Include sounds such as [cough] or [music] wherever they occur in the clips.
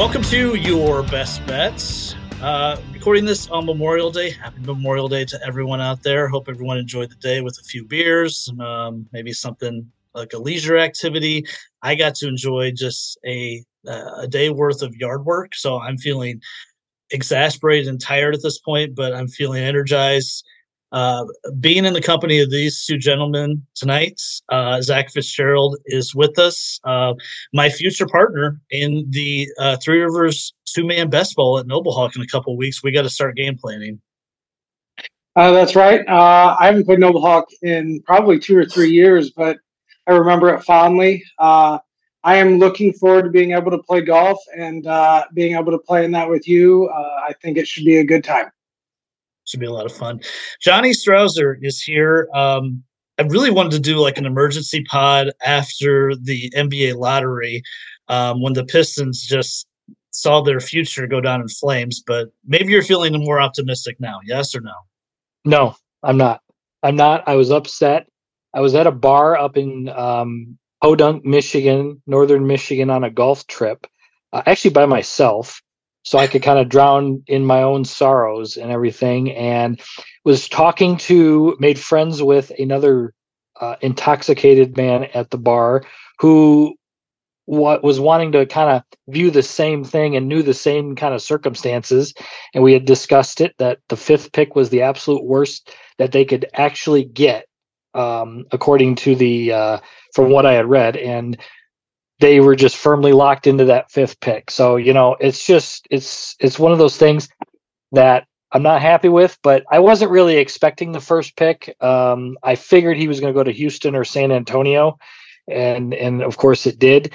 Welcome to your best bets. Uh, recording this on Memorial Day. Happy Memorial Day to everyone out there. Hope everyone enjoyed the day with a few beers, um, maybe something like a leisure activity. I got to enjoy just a uh, a day worth of yard work, so I'm feeling exasperated and tired at this point, but I'm feeling energized. Uh, being in the company of these two gentlemen tonight, uh, Zach Fitzgerald is with us, uh, my future partner in the uh, Three Rivers two man best ball at Noble Hawk in a couple weeks. We got to start game planning. Uh, that's right. Uh, I haven't played Noble Hawk in probably two or three years, but I remember it fondly. Am looking forward to being able to play golf and being able to play in that with you. I think it should be a good time should be a lot of fun. Johnny Strouser is here. Um, I really wanted to do like an emergency pod after the NBA lottery um, when the Pistons just saw their future go down in flames. But maybe you're feeling more optimistic now. Yes or no? No, I'm not. I'm not. I was upset. I was at a bar up in um, Podunk, Michigan, northern Michigan, on a golf trip, uh, actually by myself so I could kind of drown in my own sorrows and everything. And was talking to, made friends with another uh, intoxicated man at the bar who what was wanting to kind of view the same thing and knew the same kind of circumstances and we had discussed it that the fifth pick was the absolute worst that they could actually get um, according to the uh, from what i had read and they were just firmly locked into that fifth pick. So, you know, it's just it's it's one of those things that I'm not happy with, but I wasn't really expecting the first pick. Um, I figured he was going to go to Houston or San Antonio, and and of course it did.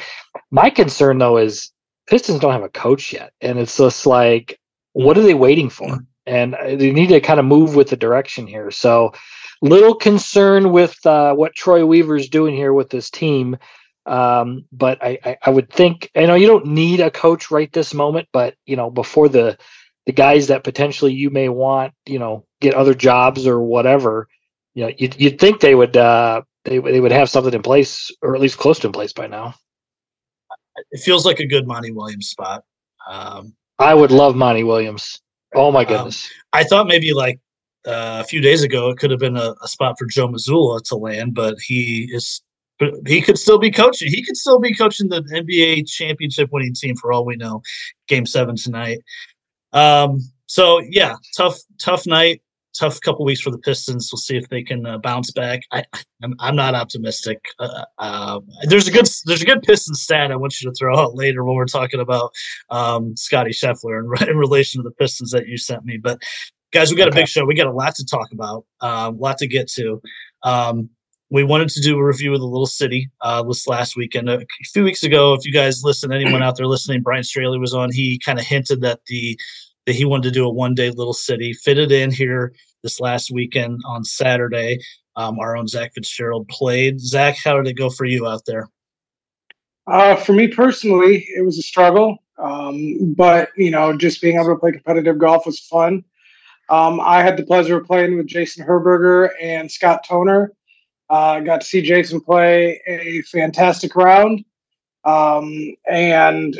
My concern though is Pistons don't have a coach yet, and it's just like, what are they waiting for? And uh, they need to kind of move with the direction here. So, little concern with uh, what Troy Weaver's doing here with this team. Um, but I, I, I would think you know you don't need a coach right this moment, but you know before the the guys that potentially you may want you know get other jobs or whatever, you know you'd, you'd think they would uh, they they would have something in place or at least close to in place by now. It feels like a good Monty Williams spot. Um, I would love Monty Williams. Oh my um, goodness! Um, I thought maybe like uh, a few days ago it could have been a, a, spot for Joe Mazzulla to land, but he is he could still be coaching. He could still be coaching the NBA championship winning team for all we know. Game seven tonight. Um, so yeah, tough, tough night, tough couple weeks for the Pistons. We'll see if they can uh, bounce back. I, I'm, I'm not optimistic. Uh, uh, there's a good, there's a good Pistons stat I want you to throw out later when we're talking about um, Scotty Scheffler in, [laughs] in relation to the Pistons that you sent me. But guys, we got okay. a big show. We got a lot to talk about, a um, lot to get to. Um, we wanted to do a review of the little city uh, this last weekend. A few weeks ago, if you guys listen, anyone out there listening, Brian Straley was on. He kind of hinted that the that he wanted to do a one day little city. Fitted in here this last weekend on Saturday. Um, our own Zach Fitzgerald played. Zach, how did it go for you out there? Uh, for me personally, it was a struggle. Um, but you know, just being able to play competitive golf was fun. Um, I had the pleasure of playing with Jason Herberger and Scott Toner. I uh, got to see Jason play a fantastic round. Um, and,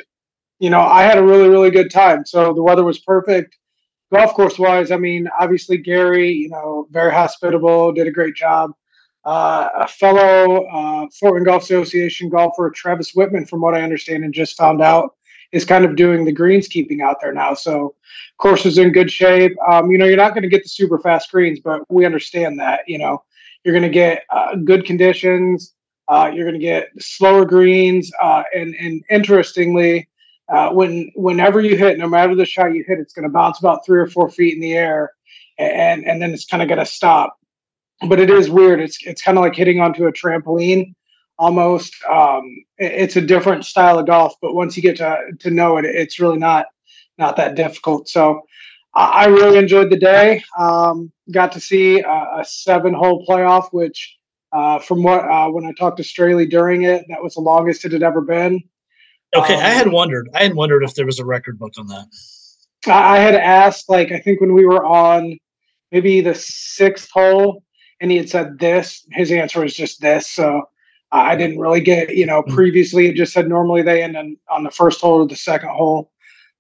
you know, I had a really, really good time. So the weather was perfect. Golf course wise, I mean, obviously, Gary, you know, very hospitable, did a great job. Uh, a fellow uh, Fort Wayne Golf Association golfer, Travis Whitman, from what I understand and just found out, is kind of doing the greenskeeping out there now. So, course is in good shape. Um, you know, you're not going to get the super fast greens, but we understand that. You know, you're going to get uh, good conditions. Uh, you're going to get slower greens, uh, and and interestingly, uh, when whenever you hit, no matter the shot you hit, it's going to bounce about three or four feet in the air, and and then it's kind of going to stop. But it is weird. It's it's kind of like hitting onto a trampoline, almost. Um, it, it's a different style of golf, but once you get to to know it, it's really not not that difficult. So I really enjoyed the day. Um, got to see a, a seven-hole playoff, which, uh, from what uh, when I talked to Straley during it, that was the longest it had ever been. Okay, Um, I had wondered. I had wondered if there was a record book on that. I I had asked, like, I think when we were on maybe the sixth hole, and he had said this. His answer was just this. So I didn't really get, you know, Mm. previously it just said normally they end on, on the first hole or the second hole.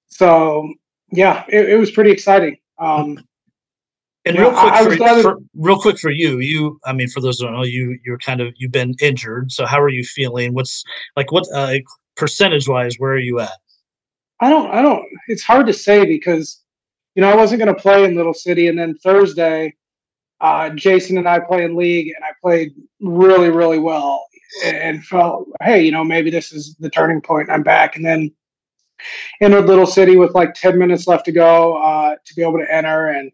So yeah, it, it was pretty exciting. Um, And real quick, for, that- for- real quick for you, you, I mean, for those who don't know, you, you're kind of, you've been injured. So how are you feeling? What's like, what uh, percentage wise, where are you at? I don't, I don't, it's hard to say because, you know, I wasn't going to play in Little City. And then Thursday, uh, Jason and I play in league and I played really, really well and, felt, hey, you know, maybe this is the turning point. I'm back. And then entered Little City with like 10 minutes left to go uh, to be able to enter and,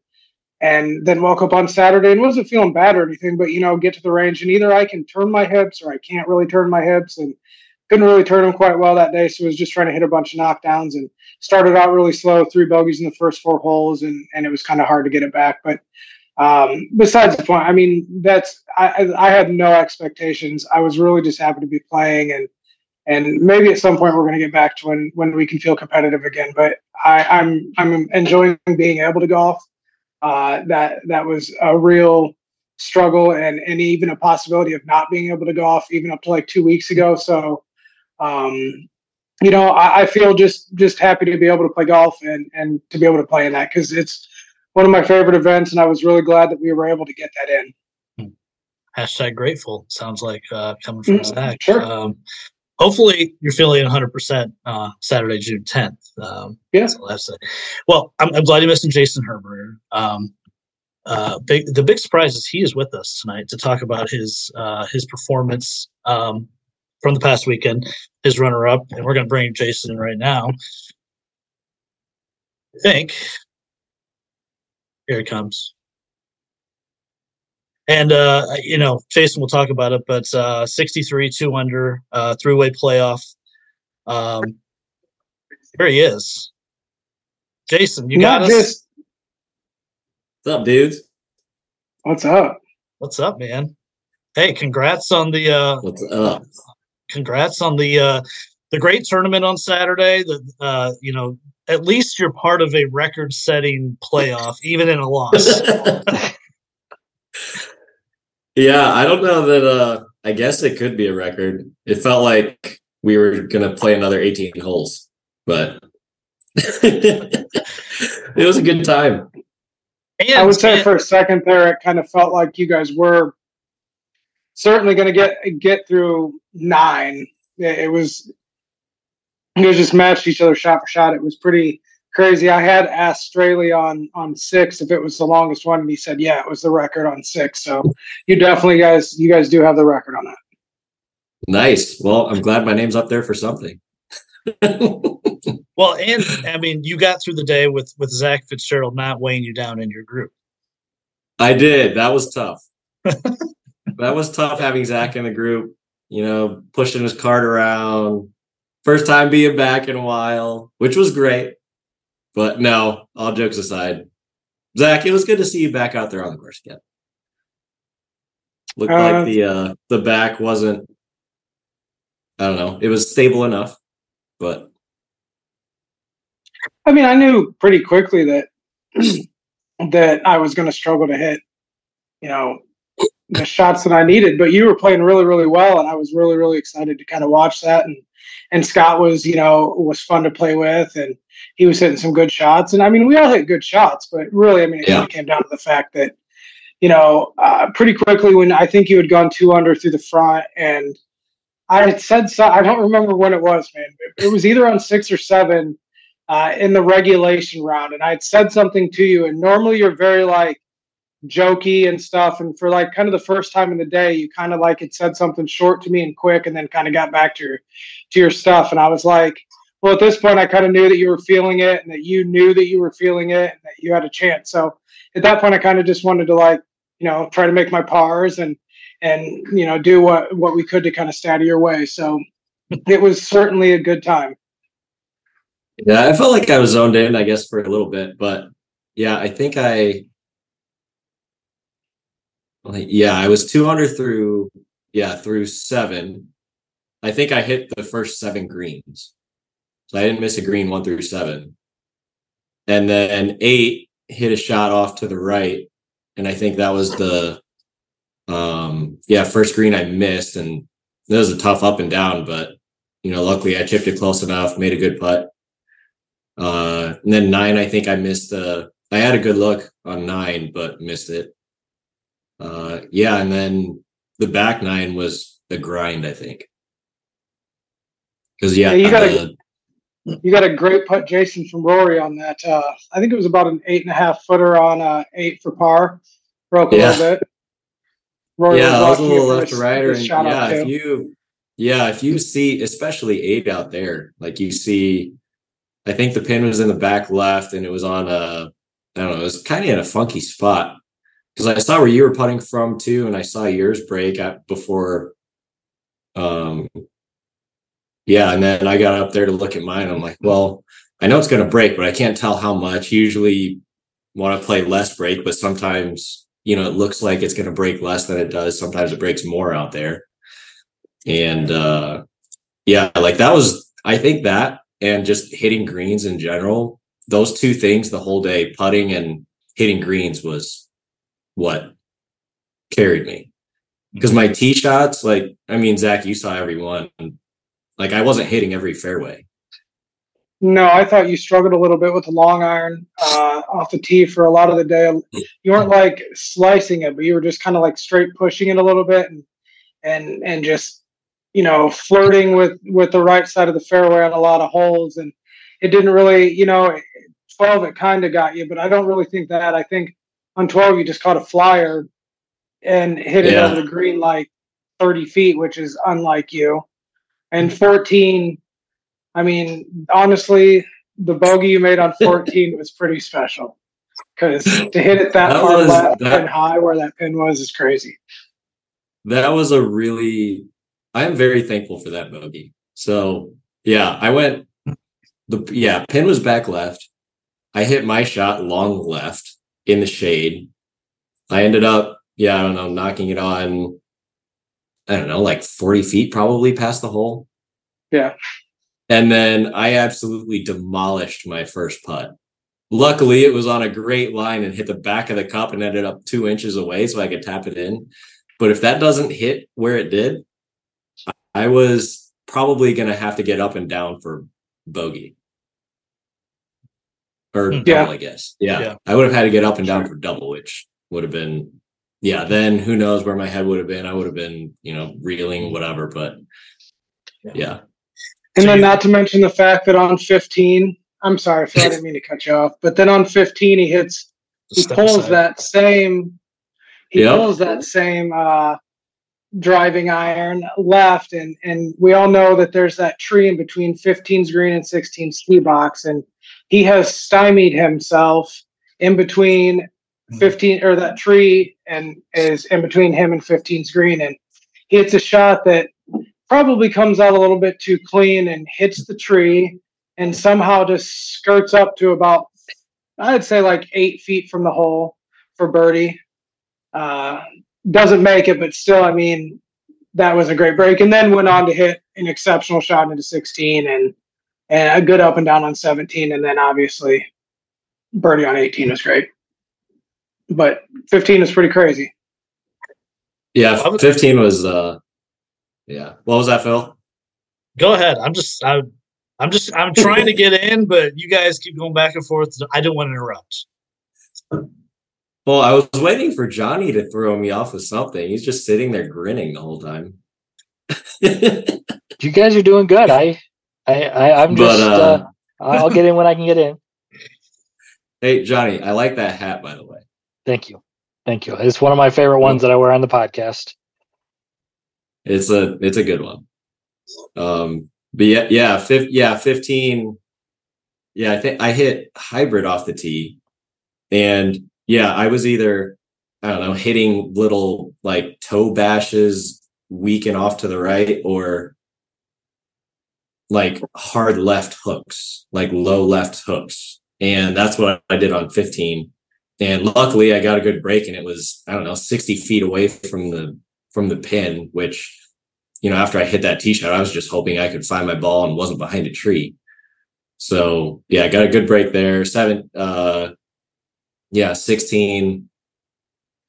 and then woke up on Saturday and wasn't feeling bad or anything, but you know, get to the range and either I can turn my hips or I can't really turn my hips and couldn't really turn them quite well that day. So was just trying to hit a bunch of knockdowns and started out really slow, three bogeys in the first four holes, and and it was kind of hard to get it back. But um, besides the point, I mean, that's I I had no expectations. I was really just happy to be playing and. And maybe at some point we're going to get back to when, when we can feel competitive again. But I, I'm I'm enjoying being able to golf uh, that that was a real struggle and and even a possibility of not being able to golf even up to like two weeks ago. So, um, you know, I, I feel just just happy to be able to play golf and and to be able to play in that because it's one of my favorite events, and I was really glad that we were able to get that in. Hashtag grateful. Sounds like uh, coming from Mm, Zach. sure. Um, hopefully you're feeling 100% uh, Saturday, June 10th. Um, Yeah. That's all I have to say. Well, I'm, I'm glad you missed Jason Herberger. Um, uh, big, the big surprise is he is with us tonight to talk about his uh, his performance um, from the past weekend, his runner up, and we're going to bring Jason in right now. I think here he comes. And uh, you know, Jason will talk about it, but uh, 63, two under, uh, three-way playoff. Um, here he is. Jason, you got Not us. just What's up, dudes? what's up. What's up, man? Hey, congrats on the uh, What's up? congrats on the uh, the great tournament on Saturday. The uh, you know, at least you're part of a record-setting playoff, even in a loss. [laughs] yeah, I don't know that uh I guess it could be a record. It felt like we were gonna play another 18 holes, but [laughs] it was a good time. And, I would say and- for a second there, it kind of felt like you guys were certainly going to get get through nine. It, it was you guys just matched each other shot for shot. It was pretty crazy. I had asked Straley on on six if it was the longest one, and he said, "Yeah, it was the record on six. So you definitely guys, you guys do have the record on that. Nice. Well, I'm glad my name's up there for something. Well, and I mean, you got through the day with with Zach Fitzgerald not weighing you down in your group. I did. That was tough. [laughs] that was tough having Zach in the group, you know, pushing his cart around. First time being back in a while, which was great. But no, all jokes aside, Zach, it was good to see you back out there on the course again. Looked Uh, like the uh the back wasn't I don't know, it was stable enough, but I mean, I knew pretty quickly that [clears throat] that I was going to struggle to hit, you know, the shots that I needed. But you were playing really, really well, and I was really, really excited to kind of watch that. And and Scott was, you know, was fun to play with, and he was hitting some good shots. And I mean, we all hit good shots, but really, I mean, it Yeah. came down to the fact that, you know, uh, pretty quickly when I think you had gone two under through the front, and I had said so. I don't remember when it was, man. It, it was either on six or seven uh, in the regulation round, and I had said something to you. And normally you're very like jokey and stuff. And for like kind of the first time in the day, you kind of like had said something short to me and quick, and then kind of got back to your to your stuff. And I was like, well, at this point, I kind of knew that you were feeling it, and that you knew that you were feeling it, and that you had a chance. So at that point, I kind of just wanted to like you know try to make my pars and and you know do what what we could to kind of stay out of your way. So it was certainly a good time. Yeah, I felt like I was zoned in, I guess, for a little bit, but yeah, I think I, like, yeah, I was 200 through, yeah, through seven. I think I hit the first seven greens, So I didn't miss a green one through seven. And then eight hit a shot off to the right. And I think that was the um yeah, first green I missed and it was a tough up and down, but you know, luckily I chipped it close enough, made a good putt. Uh and then nine, I think I missed the I had a good look on nine, but missed it. Uh yeah, and then the back nine was a grind, I think. Because yeah, Yeah, you gotta- the- You got a great putt, Jason, from Rory on that. Uh, I think it was about an eight and a half footer on uh, eight for par. Broke a Yeah. little bit. Rory yeah, that was a little left to righter, and yeah, if too. you, yeah, if you see, especially eight out there, like you see, I think the pin was in the back left, and it was on a, I don't know, it was kind of in a funky spot because I saw where you were putting from too, and I saw yours break at, before, um, yeah, and then I got up there to look at mine. I'm like, well, I know it's going to break, but I can't tell how much. Usually, want to play less break, but sometimes you know it looks like it's going to break less than it does. Sometimes it breaks more out there, and uh, yeah, like that was I think that and just hitting greens in general. Those two things the whole day, putting and hitting greens was what carried me. Because my tee shots, like I mean, Zach, you saw every one. Like I wasn't hitting every fairway. No, I thought you struggled a little bit with the long iron uh, off the tee for a lot of the day. You weren't like slicing it, but you were just kind of like straight pushing it a little bit and and and just you know flirting with with the right side of the fairway on a lot of holes. And it didn't really, you know, twelve it kind of got you, but I don't really think that. I think on twelve you just caught a flyer and hit it Yeah. over the green like thirty feet, which is unlike you. And fourteen. I mean, honestly, the bogey you made on 14 was pretty special because to hit it that, That far was- left that- and high where that pin was is crazy. that was a really i am very thankful for that bogey so yeah i went the yeah pin was back left i hit my shot long left in the shade. I ended up yeah i don't know knocking it on i don't know like 40 feet probably past the hole. Yeah. and then i absolutely demolished my first putt. Luckily it was on a great line and hit the back of the cup and ended up two inches away so i could tap it in. But if that doesn't hit where it did, I was probably going to have to get up and down for bogey or Hmm. double, I guess. Yeah. Yeah. I would have had to get up and down for double, which would have been, yeah. Then who knows where my head would have been? I would have been, you know, reeling, whatever. But Yeah. yeah. And So then you- not to mention the fact that on 15, I'm sorry, Phil, I didn't mean to cut you off, but then on 15, he hits, he pulls aside. that same, he Yep. pulls that same uh, driving iron left. And, and we all know that there's that tree in between 15's green and 16's tee box. And he has stymied himself in between Mhm. 15 or that tree and is in between him and 15's green and he hits a shot that probably comes out a little bit too clean and hits the tree and somehow just skirts up to about i'd say like eight feet from the hole for birdie uh, doesn't make it but still i mean that was a great break and then went on to hit an exceptional shot into 16 and and a good up and down on 17 and then obviously birdie on 18 was great but 15 is pretty crazy Yeah. 15 was, uh, yeah. What was that, Phil? Go ahead. I'm just I, I'm just I'm trying to get in, but you guys keep going back and forth. I don't want to interrupt. Well, I was waiting for Johnny to throw me off with something. He's just sitting there grinning the whole time. [laughs] You guys are doing good. I, I, I I'm But, just. uh, uh, I'll get in when I can get in. [laughs] hey, Johnny, I like that hat, by the way. Thank you, thank you. It's one of my favorite ones that I wear on the podcast. It's a it's a good one. Um, but yeah, yeah, fif- yeah, fifteen. Yeah, I think I hit hybrid off the tee, and yeah, I was either I don't know hitting little like toe bashes, weak and off to the right, or like hard left hooks, like low left hooks, and that's what I did on fifteen. And luckily, I got a good break, and it was I don't know sixty feet away from the from the pin, which, you know, after I hit that tee shot, I was just hoping I could find my ball and wasn't behind a tree. So yeah, I got a good break there. Seven, uh, yeah, 16.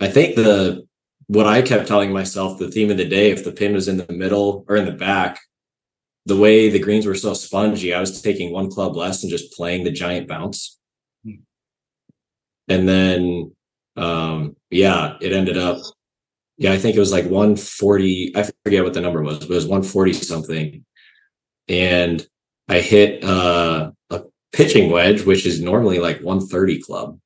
I think the what I kept telling myself the theme of the day, if the pin was in the middle or in the back, the way the greens were so spongy, I was taking one club less and just playing the giant bounce. Hmm. And then, um, yeah, it ended up, yeah, I think it was like 140. I forget what the number was, but it was 140 something. And I hit uh, a pitching wedge, which is normally like 130 club.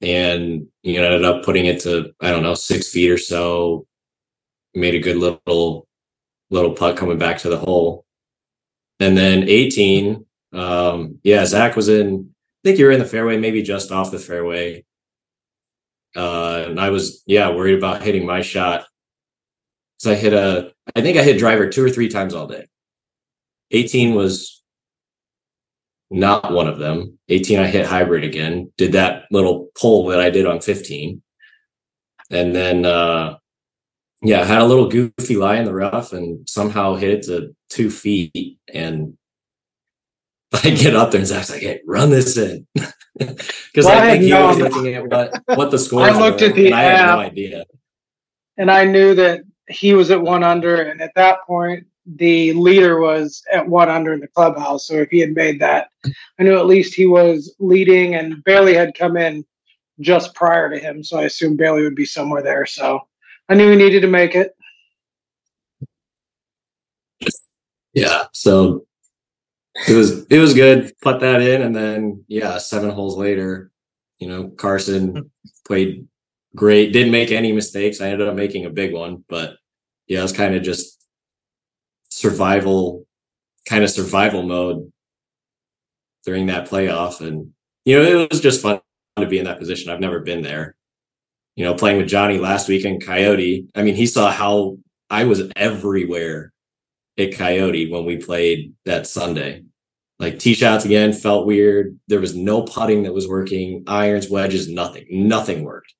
And you know, ended up putting it to, I don't know, six feet or so. Made a good little little putt coming back to the hole. And then 18, um, yeah, Zach was in, I think you were in the fairway, maybe just off the fairway. Uh, and I was, yeah, worried about hitting my shot. So I hit a, I think I hit driver two or three times all day. 18 was not one of them. 18, I hit hybrid again, did that little pull that I did on 15. And then, uh, yeah, had a little goofy lie in the rough and somehow hit it to two feet. And [laughs] I get up there and Zach's like, hey, run this in. [laughs] Because well, I think he was looking at what, what the [laughs] score is. I looked at the I had no idea. And I knew that he was at one under. And at that point, the leader was at one under in the clubhouse. So if he had made that, I knew at least he was leading and Bailey had come in just prior to him. So I assumed Bailey would be somewhere there. So I knew we needed to make it. Yeah. So it was it was good. Put that in, and then yeah, seven holes later, you know, Carson hmm. played great. Didn't make any mistakes. I ended up making a big one, but yeah, it was kind of just survival, kind of survival mode during that playoff, and you know, it was just fun to be in that position. I've never been there, you know, playing with Johnny last week in Coyote. I mean, he saw how I was everywhere at Coyote when we played that Sunday. Like tee shots again felt weird. There was no putting that was working. Irons, wedges, nothing. Nothing worked.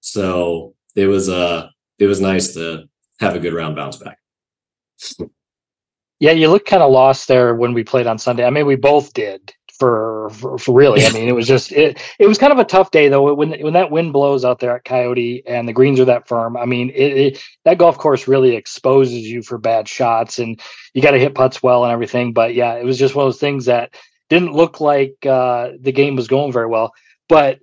So it was uh it was nice to have a good round bounce back. Yeah, you look kind of lost there when we played on Sunday. I mean, we both did for, for, for really. I mean, it was just it. It was kind of a tough day though. When when that wind blows out there at Coyote and the greens are that firm. I mean, it, it that golf course really exposes you for bad shots, and you got to hit putts well and everything. But yeah, it was just one of those things that didn't look like uh, the game was going very well. But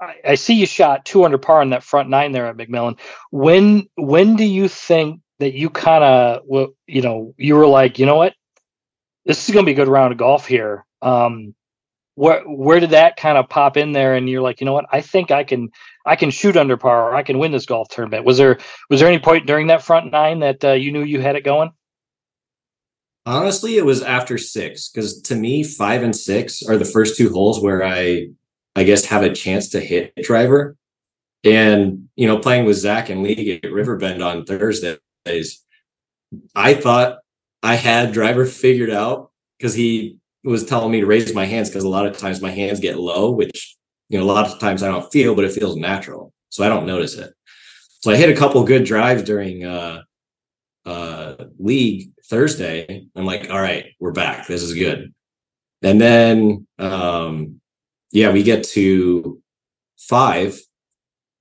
I, I see you shot two under par in that front nine there at McMillen. When when do you think that you kind of you know you were like you know what this is going to be a good round of golf here um, where where did that kind of pop in there and you're like you know what? I think i can i can shoot under par or i can win this golf tournament. Was there was there any point during that front nine that uh, you knew you had it going? Honestly it was after six because to me five and six are the first two holes where i i guess have a chance to hit driver. And you know playing with zach and league at riverbend on thursdays i thought i had driver figured out because he was telling me to raise my hands because a lot of times my hands get low, which you know a lot of times I don't feel, but it feels natural, so I don't notice it. So I hit a couple good drives during uh, uh, league Thursday. I'm like, all right, we're back. This is good. And then, um, yeah, we get to five,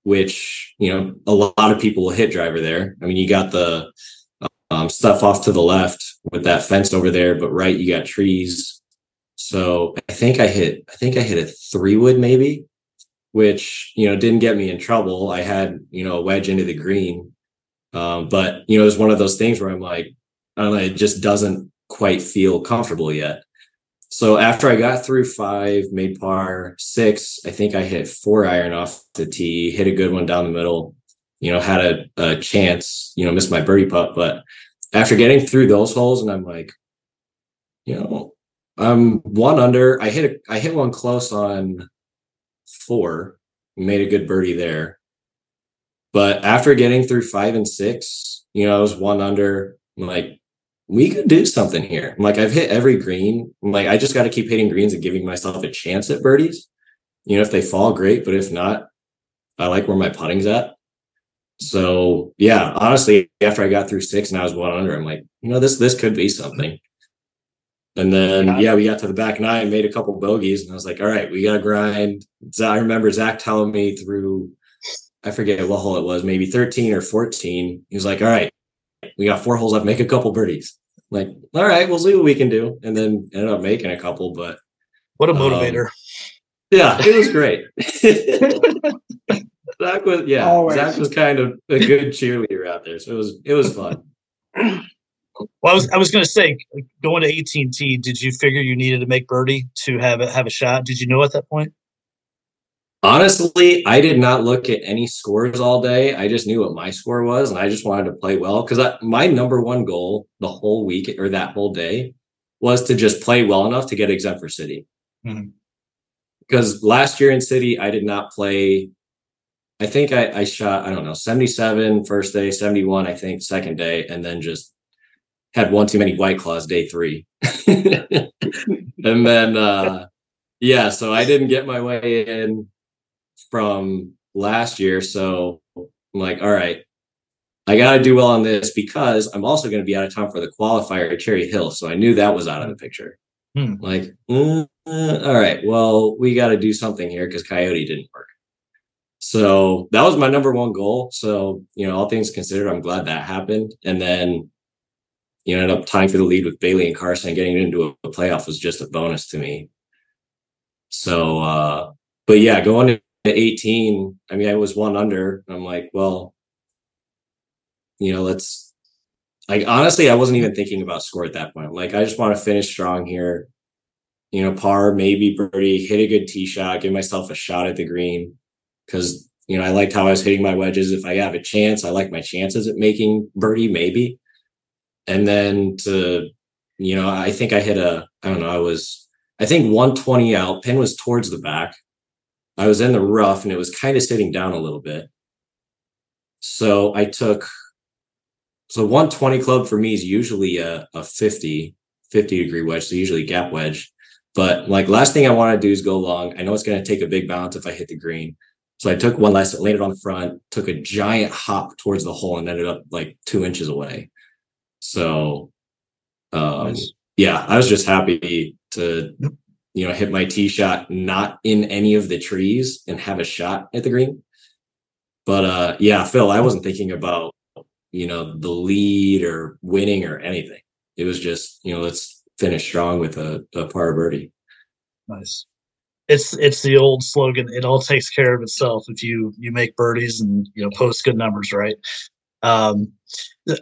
which you know a lot of people will hit driver there. I mean, you got the um, stuff off to the left with that fence over there, but right, you got trees so I think I hit, I think I hit a three wood maybe, which, you know, didn't get me in trouble. I had, you know, a wedge into the green. Um, but, you know, it was one of those things where I'm like, I don't know, it just doesn't quite feel comfortable yet. So after I got through five, made par six, I think I hit four iron off the tee, hit a good one down the middle, you know, had a, a chance, you know, missed my birdie putt. But after getting through those holes, and I'm like, you know, um, one under. I hit a, I hit one close on four. Made a good birdie there. But after getting through five and six, you know, I was one under. I'm like, we could do something here. I'm like, I've hit every green. I'm like, I just got to keep hitting greens and giving myself a chance at birdies. You know, if they fall, great. But if not, I like where my putting's at. So yeah, honestly, after I got through six and I was one under, I'm like, you know, this this could be something. And then yeah, we got to the back nine, made a couple bogeys, and I was like, all right, we gotta grind. I remember Zach telling me through I forget what hole it was, maybe 13 or 14. He was like, All right, we got four holes left, make a couple birdies. I'm like, all right, we'll see what we can do. And then ended up making a couple, but what a motivator. Um, yeah, it was [laughs] great. [laughs] Zach was yeah, Always. Zach was kind of a good cheerleader out there. So it was it was fun. [clears throat] Well, I was I was going to say, going to AT and T, did you figure you needed to make birdie to have a, have a shot? Did you know at that point? Honestly, I did not look at any scores all day. I just knew what my score was, and I just wanted to play well because my number one goal the whole week or that whole day was to just play well enough to get exempt for city. Mm-hmm. Because last year in city, I did not play. I think I, I shot I don't know 77 first day, 71 I think second day, and then just had one too many white claws day three, [laughs] and then uh yeah, so I didn't get my way in from last year. So I'm like, all right, I got to do well on this because I'm also going to be out of town for the qualifier at Cherry Hill. So I knew that was out of the picture. Hmm. Like, mm, uh, all right, well, we got to do something here because Coyote didn't work. So that was my number one goal. So, you know, all things considered, I'm glad that happened. And then, you know, ended up tying for the lead with Bailey and Carson. Getting into a playoff was just a bonus to me. So, uh, but yeah, going 18, I mean, I was one under. I'm like, well, you know, let's like honestly, I wasn't even thinking about score at that point. Like, I just want to finish strong here. You know, par, maybe birdie, hit a good tee shot, give myself a shot at the green. Cause, you know, I liked how I was hitting my wedges. If I have a chance, I like my chances at making birdie, maybe. And then to, you know, I think I hit a, I don't know, I was, I think 120 out, pin was towards the back. I was in the rough and it was kind of sitting down a little bit. So I took so 120 club for me is usually a, a 50, 50 degree wedge, so usually gap wedge. But like last thing I want to do is go long. I know it's going to take a big bounce if I hit the green. So I took one last, landed on the front, took a giant hop towards the hole and ended up like two inches away. So um nice. yeah, I was just happy to you know, hit my tee shot not in any of the trees and have a shot at the green. But uh yeah, Phil, I wasn't thinking about, you know, the lead or winning or anything. It was just, you know, let's finish strong with a, a par birdie. Nice. It's it's the old slogan, it all takes care of itself if you you make birdies and you know post good numbers, right? Um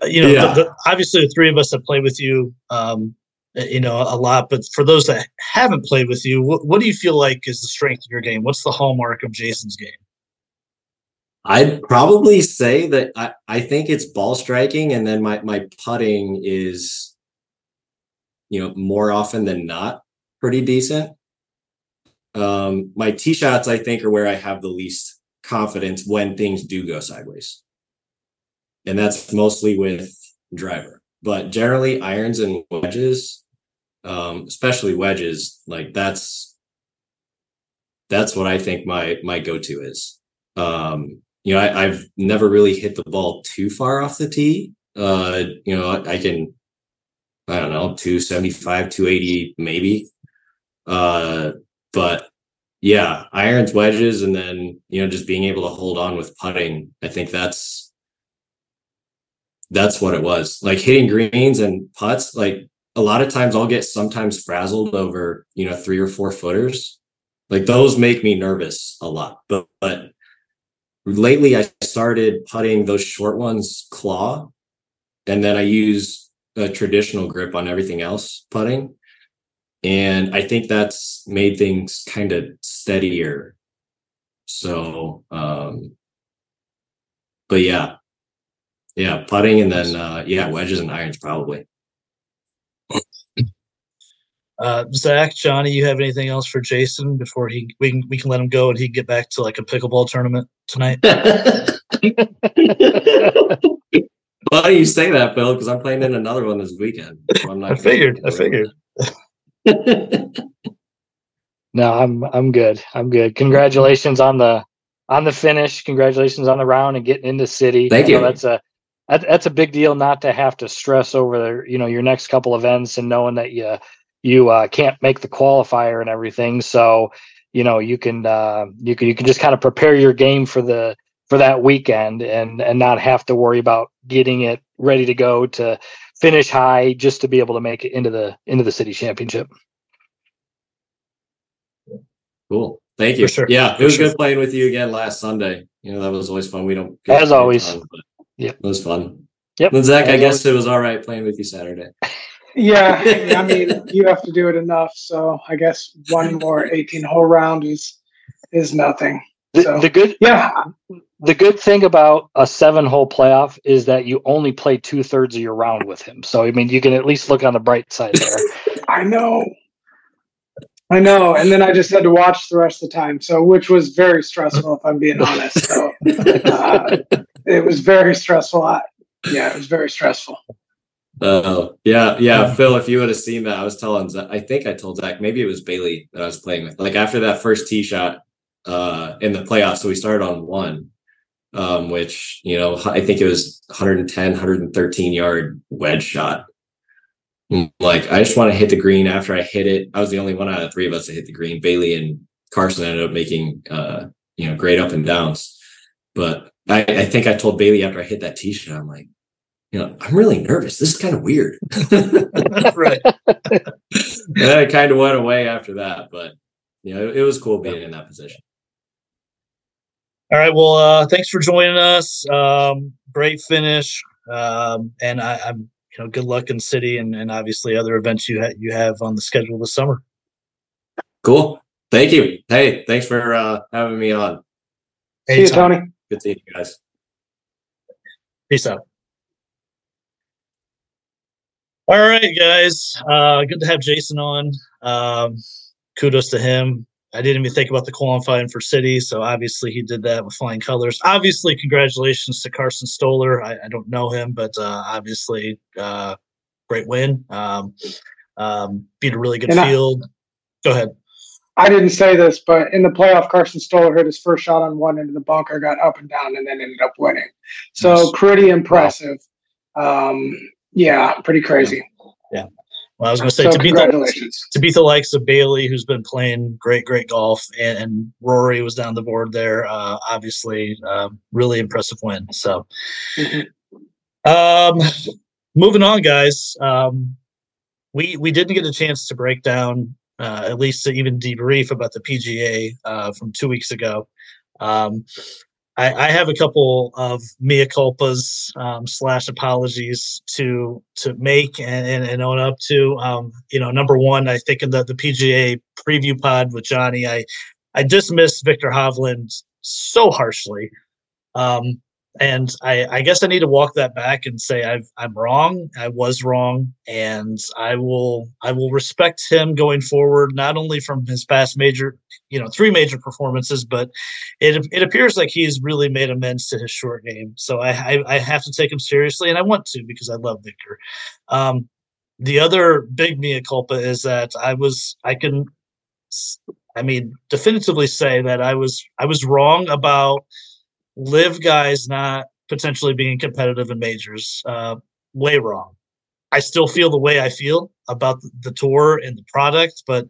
you know, yeah. the, the, obviously the three of us have played with you um uh, you know a lot but for those that haven't played with you what, what do you feel like is the strength of your game? What's the hallmark of jason's game? I'd probably say that i, I think it's ball striking and then my, my putting is you know more often than not pretty decent. Um my tee shots i think are where i have the least confidence when things do go sideways and that's mostly with driver but generally irons and wedges um, especially wedges. Like that's that's what I think my my go to is. Um, you know, I, have never really hit the ball too far off the tee. Uh, you know, I, I can, I don't know, 275, 280, maybe. Uh, but yeah, irons, wedges, and then, you know, just being able to hold on with putting. I think that's, that's what it was like hitting greens and putts. Like a lot of times I'll get sometimes frazzled over, you know, three or four footers. Like those make me nervous a lot. But, but lately I started putting those short ones claw and then I use a traditional grip on everything else putting. And I think that's made things kind of steadier. So, um, but yeah, yeah, putting and then, uh, yeah, wedges and irons probably. Uh, Zach, Johnny, you have anything else for Jason before he we can we can let him go and he can get back to like a pickleball tournament tonight? [laughs] Why do you say that, Bill? Because I'm playing in another one this weekend. So I'm not I figured. I figured. [laughs] no, I'm I'm good. I'm good. Congratulations on the on the finish. Congratulations on the round and getting into city. Thank you. that's a that, that's a big deal not to have to stress over the, you know your next couple events and knowing that you you uh, can't make the qualifier and everything. So you know you can uh, you can you can just kind of prepare your game for the for that weekend and and not have to worry about getting it ready to go to finish high just to be able to make it into the into the city championship. Cool. Thank you. sure. Yeah, it For was sure. good playing with you again last Sunday. You know, that was always fun. We don't As to play a always. ton, but Yep. It was fun. Yep. And Zach, I guess it was all right playing with you Saturday. [laughs] Yeah, I mean, [laughs] you have to do it enough. So I guess one more 18 hole round is is nothing. The, So- the good Yeah, the good thing about a seven hole playoff is that you only play two thirds of your round with him. So I mean, you can at least look on the bright side there. [laughs] I know. I know. And then I just had to watch the rest of the time. So, which was very stressful, if I'm being honest. So, uh, it was very stressful. I, yeah, it was very stressful. Oh, yeah, yeah. Phil, if you would have seen that, I was telling Zach, I think I told Zach, maybe it was Bailey that I was playing with. Like after that first tee shot uh in the playoffs, so we started on one, um, which, you know, I think it was 110, 113 yard wedge shot. Like I just want to hit the green after I hit it. I was the only one out of three of us that hit the green. Bailey and Carson ended up making uh, you know, great up and downs. But I, I think I told Bailey after I hit that tee shot, I'm like, you know, I'm really nervous. This is kind of weird. [laughs] right. and then it kind of went away after that. But you know, it, it was cool being in that position. All right. Well, uh, thanks for joining us. Um, great finish. Um, and I, I'm, you know, good luck in city and, and obviously other events you ha- you have on the schedule this summer. Cool. Thank you. Hey, thanks for uh, having me on. See you, Anytime. Tony. Good seeing you guys. Peace out. All right, guys. Uh, good to have Jason on. Um, kudos to him. I didn't even think about the qualifying for City, so obviously he did that with flying colors. Obviously, congratulations to Carson Stoller. I, I don't know him, but uh, obviously, uh, great win. Um, um, beat a really good And I- field. Go ahead. I didn't say this, but in the playoff, Carson Stoller hit his first shot on one into the bunker, got up and down, and then ended up winning. So Nice. pretty impressive. Um, yeah, pretty crazy. Well, I was going to say So to beat the to beat the likes of Bailey, who's been playing great, great golf, and, and Rory was down the board there. Uh, obviously, uh, really impressive win. So, Mhm. um, moving on, guys. Um, we we didn't get a chance to break down, uh, at least to even debrief about the PGA uh, from two weeks ago. Um, I, I have a couple of mea culpas um, slash apologies to to make and, and, and own up to. Um, you know, number one, I think in the, the PGA preview pod with Johnny, I I dismissed Viktor Hovland so harshly. Um, and I, I guess I need to walk that back and say I've, I'm wrong. I was wrong, and I will I will respect him going forward. Not only from his past major, you know, three major performances, but it it appears like he's really made amends to his short game. So I I, I have to take him seriously, and I want to because I love Viktor. Um, the other big mea culpa is that I was I can I mean definitively say that I was I was wrong about LIV guys not potentially being competitive in majors. Uh, way wrong. I still feel the way I feel about the, tour and the product, but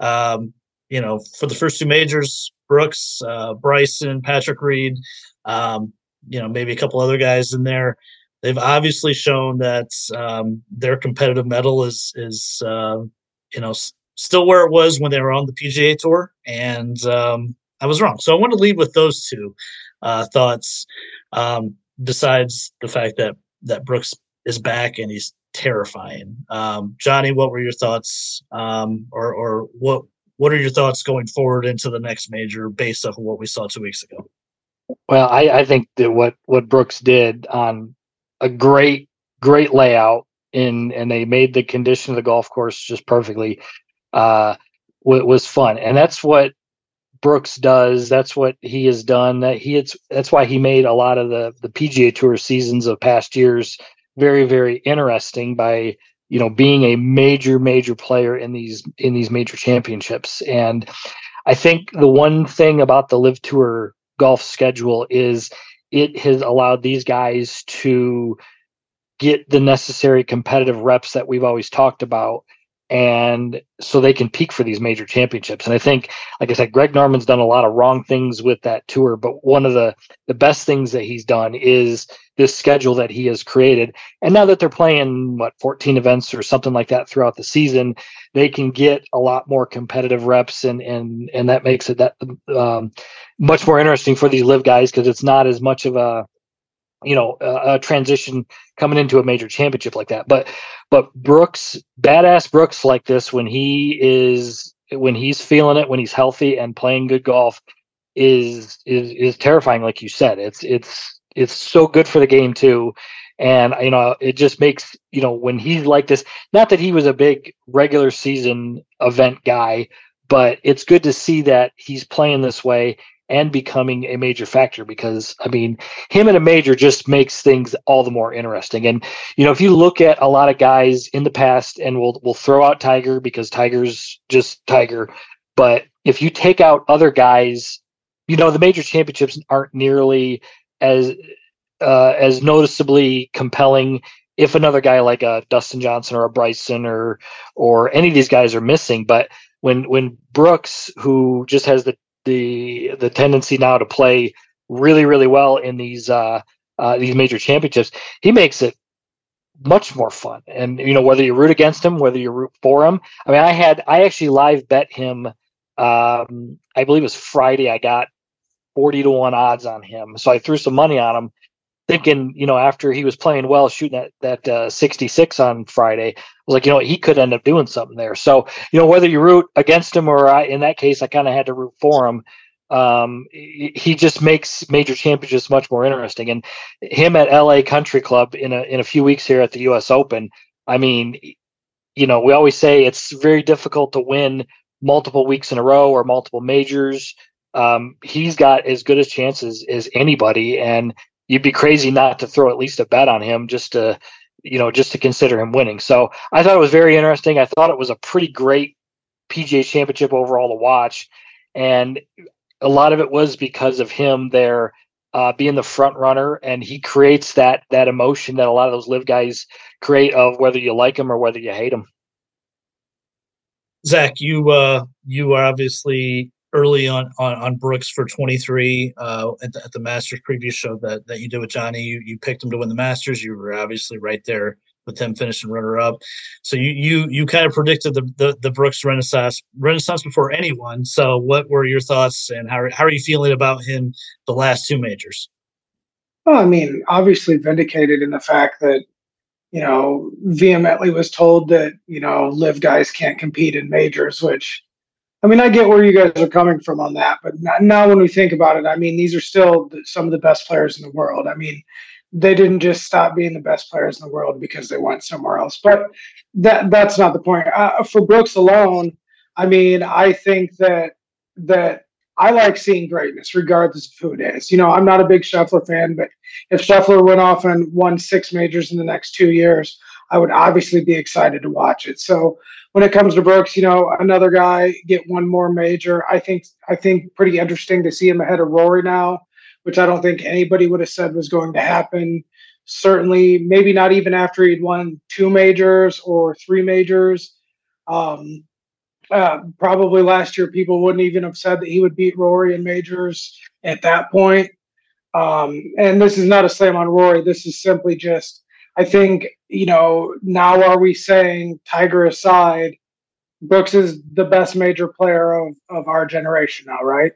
um, you know, for the first two majors, Brooks, uh, Bryson, Patrick Reed, um, you know, maybe a couple other guys in there. They've obviously shown that um, their competitive mettle is is uh, you know s- still where it was when they were on the PGA Tour, and um, I was wrong. So I want to lead with those two uh, thoughts. Um, besides the fact that that Brooks is back and he's terrifying. Um, Johnny, what were your thoughts, um, or or what what are your thoughts going forward into the next major based off of what we saw two weeks ago? Well, I, I think that what what Brooks did on a great great layout in and they made the condition of the golf course just perfectly uh wa- was fun and that's what Brooks does that's what he has done that he it's that's why he made a lot of the the PGA Tour seasons of past years very very interesting by you know being a major major player in these in these major championships. And I think the one thing about the LIV Tour golf schedule is it has allowed these guys to get the necessary competitive reps that we've always talked about and so they can peak for these major championships. And I think, like I said, Greg Norman's done a lot of wrong things with that tour, but one of the the best things that he's done is this schedule that he has created. And now that they're playing what 14 events or something like that throughout the season, they can get a lot more competitive reps, and and and that makes it that um, much more interesting for these LIV guys because it's not as much of a you know a, a, transition coming into a major championship like that. But but brooks badass brooks like this when he is when he's feeling it when he's healthy and playing good golf is is is terrifying like you said. It's it's it's so good for the game too. And you know it just makes you know when he's like this not that he was a big regular season event guy but it's good to see that he's playing this way and becoming a major factor because I mean him in a major just makes things all the more interesting. And you know, if you look at a lot of guys in the past, and we'll we'll throw out Tiger because Tiger's just Tiger, but if you take out other guys, you know, the major championships aren't nearly as uh, as noticeably compelling if another guy like a Dustin Johnson or a Bryson or or any of these guys are missing. But when when Brooks, who just has the the the tendency now to play really really well in these uh, uh, these major championships, he makes it much more fun. And you know whether you root against him, whether you root for him. I mean, I had I actually live bet him. Um, I believe it was Friday. I got forty to one odds on him, so I threw some money on him thinking, you know, after he was playing well, shooting that that uh, 66 on Friday, I was like, you know, he could end up doing something there. So, you know, whether you root against him or I, in that case, I kind of had to root for him. Um, he just makes major championships much more interesting. And him at LA Country Club in a in a few weeks here at the U.S. Open, I mean, you know, we always say it's very difficult to win multiple weeks in a row or multiple majors. Um, he's got as good as chances as anybody, and you'd be crazy not to throw at least a bet on him just to you know just to consider him winning. So i thought it was very interesting. I thought it was a pretty great pga championship overall to watch. And a lot of it was because of him there uh, being the front runner. And he creates that that emotion that a lot of those LIV guys create of whether you like him or whether you hate him. Zach you uh you are obviously early on on, on Brooks for 23 uh, at, the, at the Masters previous show that, that you did with Johnny. You, you picked him to win the Masters. You were obviously right there with him finishing runner up. So you you you kind of predicted the, the, the Brooks Renaissance Renaissance before anyone. So what were your thoughts and how how are you feeling about him the last two majors? Well, I mean, obviously vindicated in the fact that you know vehemently was told that you know LIV guys can't compete in majors, which I mean, I get where you guys are coming from on that, but now when we think about it, I mean, these are still some of the best players in the world. I mean, they didn't just stop being the best players in the world because they went somewhere else. But that that's not the point. Uh, for Brooks alone, I mean, I think that that I like seeing greatness regardless of who it is. You know, I'm not a big Scheffler fan, but if Scheffler went off and won six majors in the next two years, I would obviously be excited to watch it. So when it comes to Brooks, you know, another guy get one more major. I think I think pretty interesting to see him ahead of Rory now, which I don't think anybody would have said was going to happen. Certainly, maybe not even after he'd won two majors or three majors. Um, uh, probably last year, people wouldn't even have said that he would beat Rory in majors at that point. Um, and this is not a slam on Rory. This is simply just I think, you know, now are we saying Tiger aside, Brooks is the best major player of, of our generation now, right?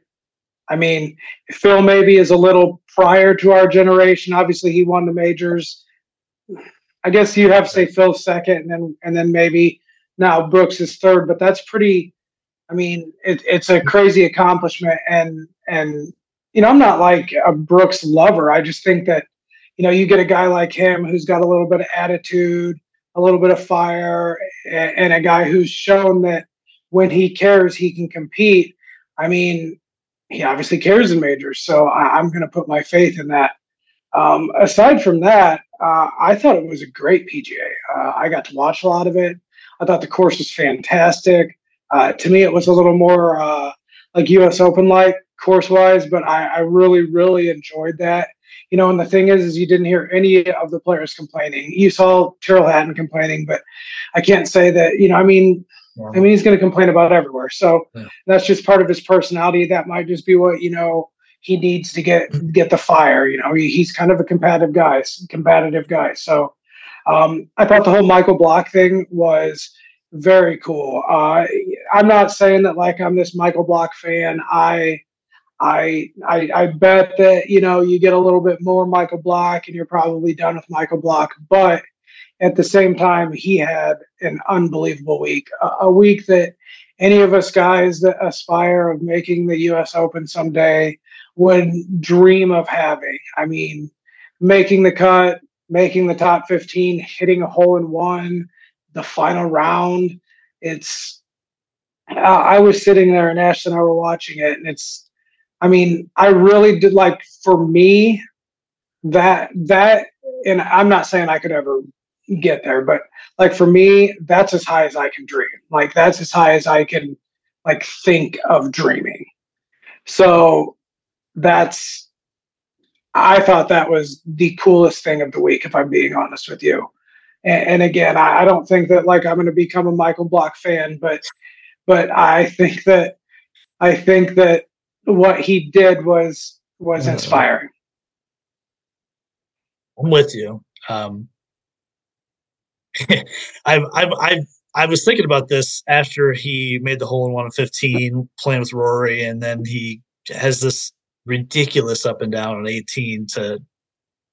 I mean, Phil maybe is a little prior to our generation. Obviously, he won the majors. I guess you have to say Phil second, and then and then maybe now Brooks is third. But that's pretty. I mean, it, it's a crazy accomplishment, and and you know, I'm not like a Brooks lover. I just think that you know, you get a guy like him who's got a little bit of attitude, a little bit of fire, and a guy who's shown that when he cares, he can compete. I mean, he obviously cares in majors, so I, am going to put my faith in that. Um, aside from that, uh, I thought it was a great PGA. Uh, I got to watch a lot of it. I thought the course was fantastic. Uh, to me, it was a little more uh, like U.S. Open like course wise, but I, I really, really enjoyed that you know, and the thing is, is you didn't hear any of the players complaining. You saw Tyrrell Hatton complaining, but I can't say that, you know, I mean, yeah. I mean, he's going to complain about everywhere. So yeah. that's just part of his personality. That might just be what, you know, he needs to get, get the fire. You know, he, he's kind of a competitive guy, competitive guy. So um, I thought the whole Michael Block thing was very cool. Uh, I'm not saying that like I'm this Michael Block fan. I, I, I, I bet that you know you get a little bit more Michael Block, and you're probably done with Michael Block. But at the same time, he had an unbelievable week, a, a week that any of us guys that aspire of making the U.S. Open someday would dream of having. I mean, making the cut, making the top 15, hitting a hole in one, the final round. It's, I was sitting there and Ash and I were watching it, and it's I mean, I really did like for me that that and I'm not saying I could ever get there, but like for me, that's as high as I can dream. Like that's as high as I can like think of dreaming. So that's I thought that was the coolest thing of the week, if I'm being honest with you. And, and again, I, I, don't think that like I'm going to become a Michael Block fan, but but I think that I think that what he did was was inspiring. I'm with you. Um, [laughs] I've, I've, I've, I was thinking about this after he made the hole in one of 15 playing with Rory, and then he has this ridiculous up and down on 18 to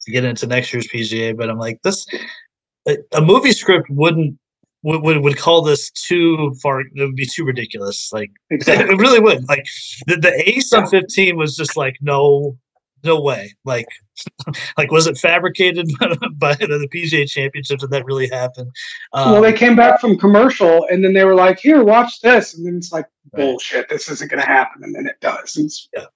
to get into next year's PGA. But I'm like, this a, a movie script wouldn't would, would, would call this too far. It would be too ridiculous. Like [laughs] exactly. it really would. Like the, the ace on 15 was just like no, no way. Like, [laughs] like was it fabricated [laughs] by the PGA Championship? Did that really happen? Um, well, they came back from commercial and then they were like, "Here, watch this," and then it's like, "Bullshit! This isn't going to happen," and then it does. It's, yeah.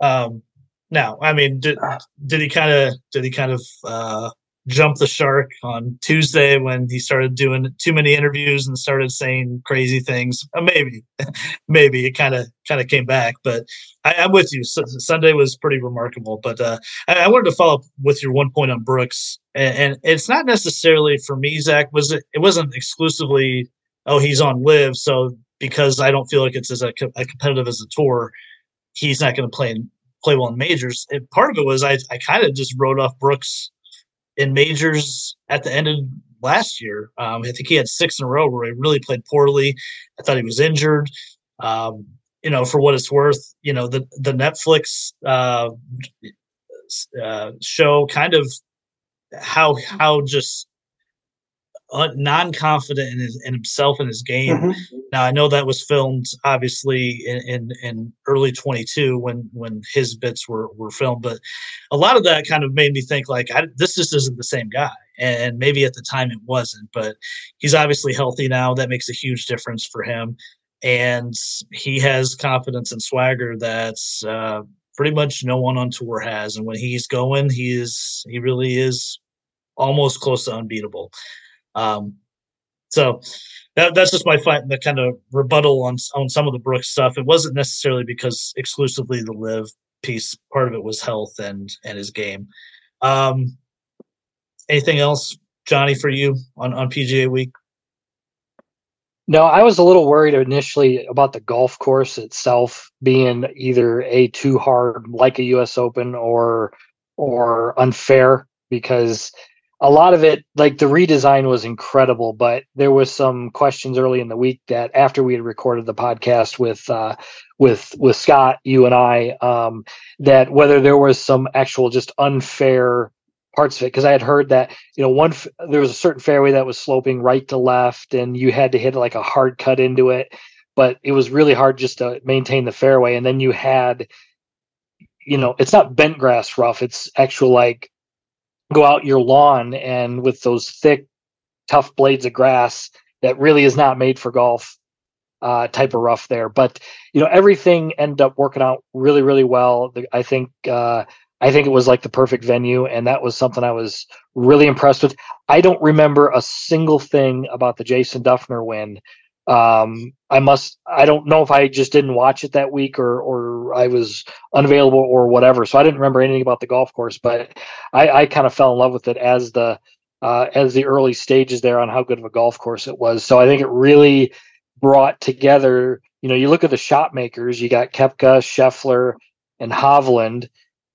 Um. Now, I mean, did uh. did he kind of did he kind of uh jumped the shark on Tuesday when he started doing too many interviews and started saying crazy things. Uh, maybe, [laughs] maybe it kind of kind of came back, but I, am with you. Sunday was pretty remarkable. But uh, I, I, wanted to follow up with your one point on Brooks, and, and, it's not necessarily for me, Zach. Was it? It wasn't exclusively. Oh, he's on LIV, so because I don't feel like it's as a, a competitive as a tour, he's not going to play in, play well in majors. And part of it was I, I kind of just wrote off Brooks in majors at the end of last year. Um, I think he had six in a row where he really played poorly. I thought he was injured. Um, you know, for what it's worth, you know, the the Netflix uh, uh, show kind of how how just non-confident in, his, in himself and his game. Mm-hmm. Now I know that was filmed obviously in, in, in, early 22 when when his bits were were filmed, but a lot of that kind of made me think like I, this just isn't the same guy. And maybe at the time it wasn't, but he's obviously healthy now. That makes a huge difference for him, and he has confidence and swagger that's uh, pretty much no one on tour has. And when he's going, he is he really is almost close to unbeatable. Um, so that, that's just my fight, the kind of rebuttal on on some of the Brooks stuff. It wasn't necessarily because exclusively the LIV piece. Part of it was health and and his game. Um, anything else, Johnny, for you on on PGA Week? No, I was a little worried initially about the golf course itself being either a too hard, like a U.S. Open, or or unfair because a lot of it like the redesign was incredible but there was some questions early in the week that after we had recorded the podcast with uh with with scott you and i um that whether there was some actual just unfair parts of it because i had heard that you know one there was a certain fairway that was sloping right to left and you had to hit like a hard cut into it but it was really hard just to maintain the fairway. And then you had you know it's not bent grass rough it's actual like go out your lawn and with those thick, tough blades of grass that really is not made for golf uh, type of rough there. But you know, everything ended up working out really, really well. I think uh, I think it was like the perfect venue, and that was something I was really impressed with. I don't remember a single thing about the Jason Dufner win Um, I must. I don't know if I just didn't watch it that week or or I was unavailable or whatever. So I didn't remember anything about the golf course, but I, I kind of fell in love with it as the uh, as the early stages there on how good of a golf course it was. So I think it really brought together. You know, you look at the shot makers. You got Koepka, Scheffler, and Hovland,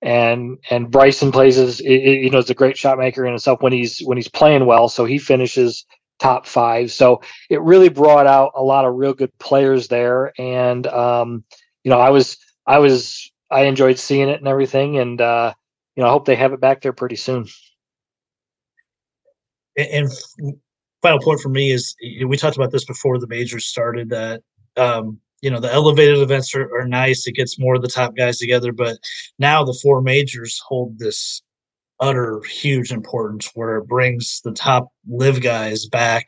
and and Bryson plays as you know is a great shot maker in himself when he's when he's playing well. So he finishes top five. So it really brought out a lot of real good players there, and um, you know I was I was I enjoyed seeing it and everything, and uh, you know I hope they have it back there pretty soon. And final point for me is we talked about this before the majors started that um, you know the elevated events are, are, nice. It gets more of the top guys together. But now the four majors hold this utter huge importance where it brings the top LIV guys back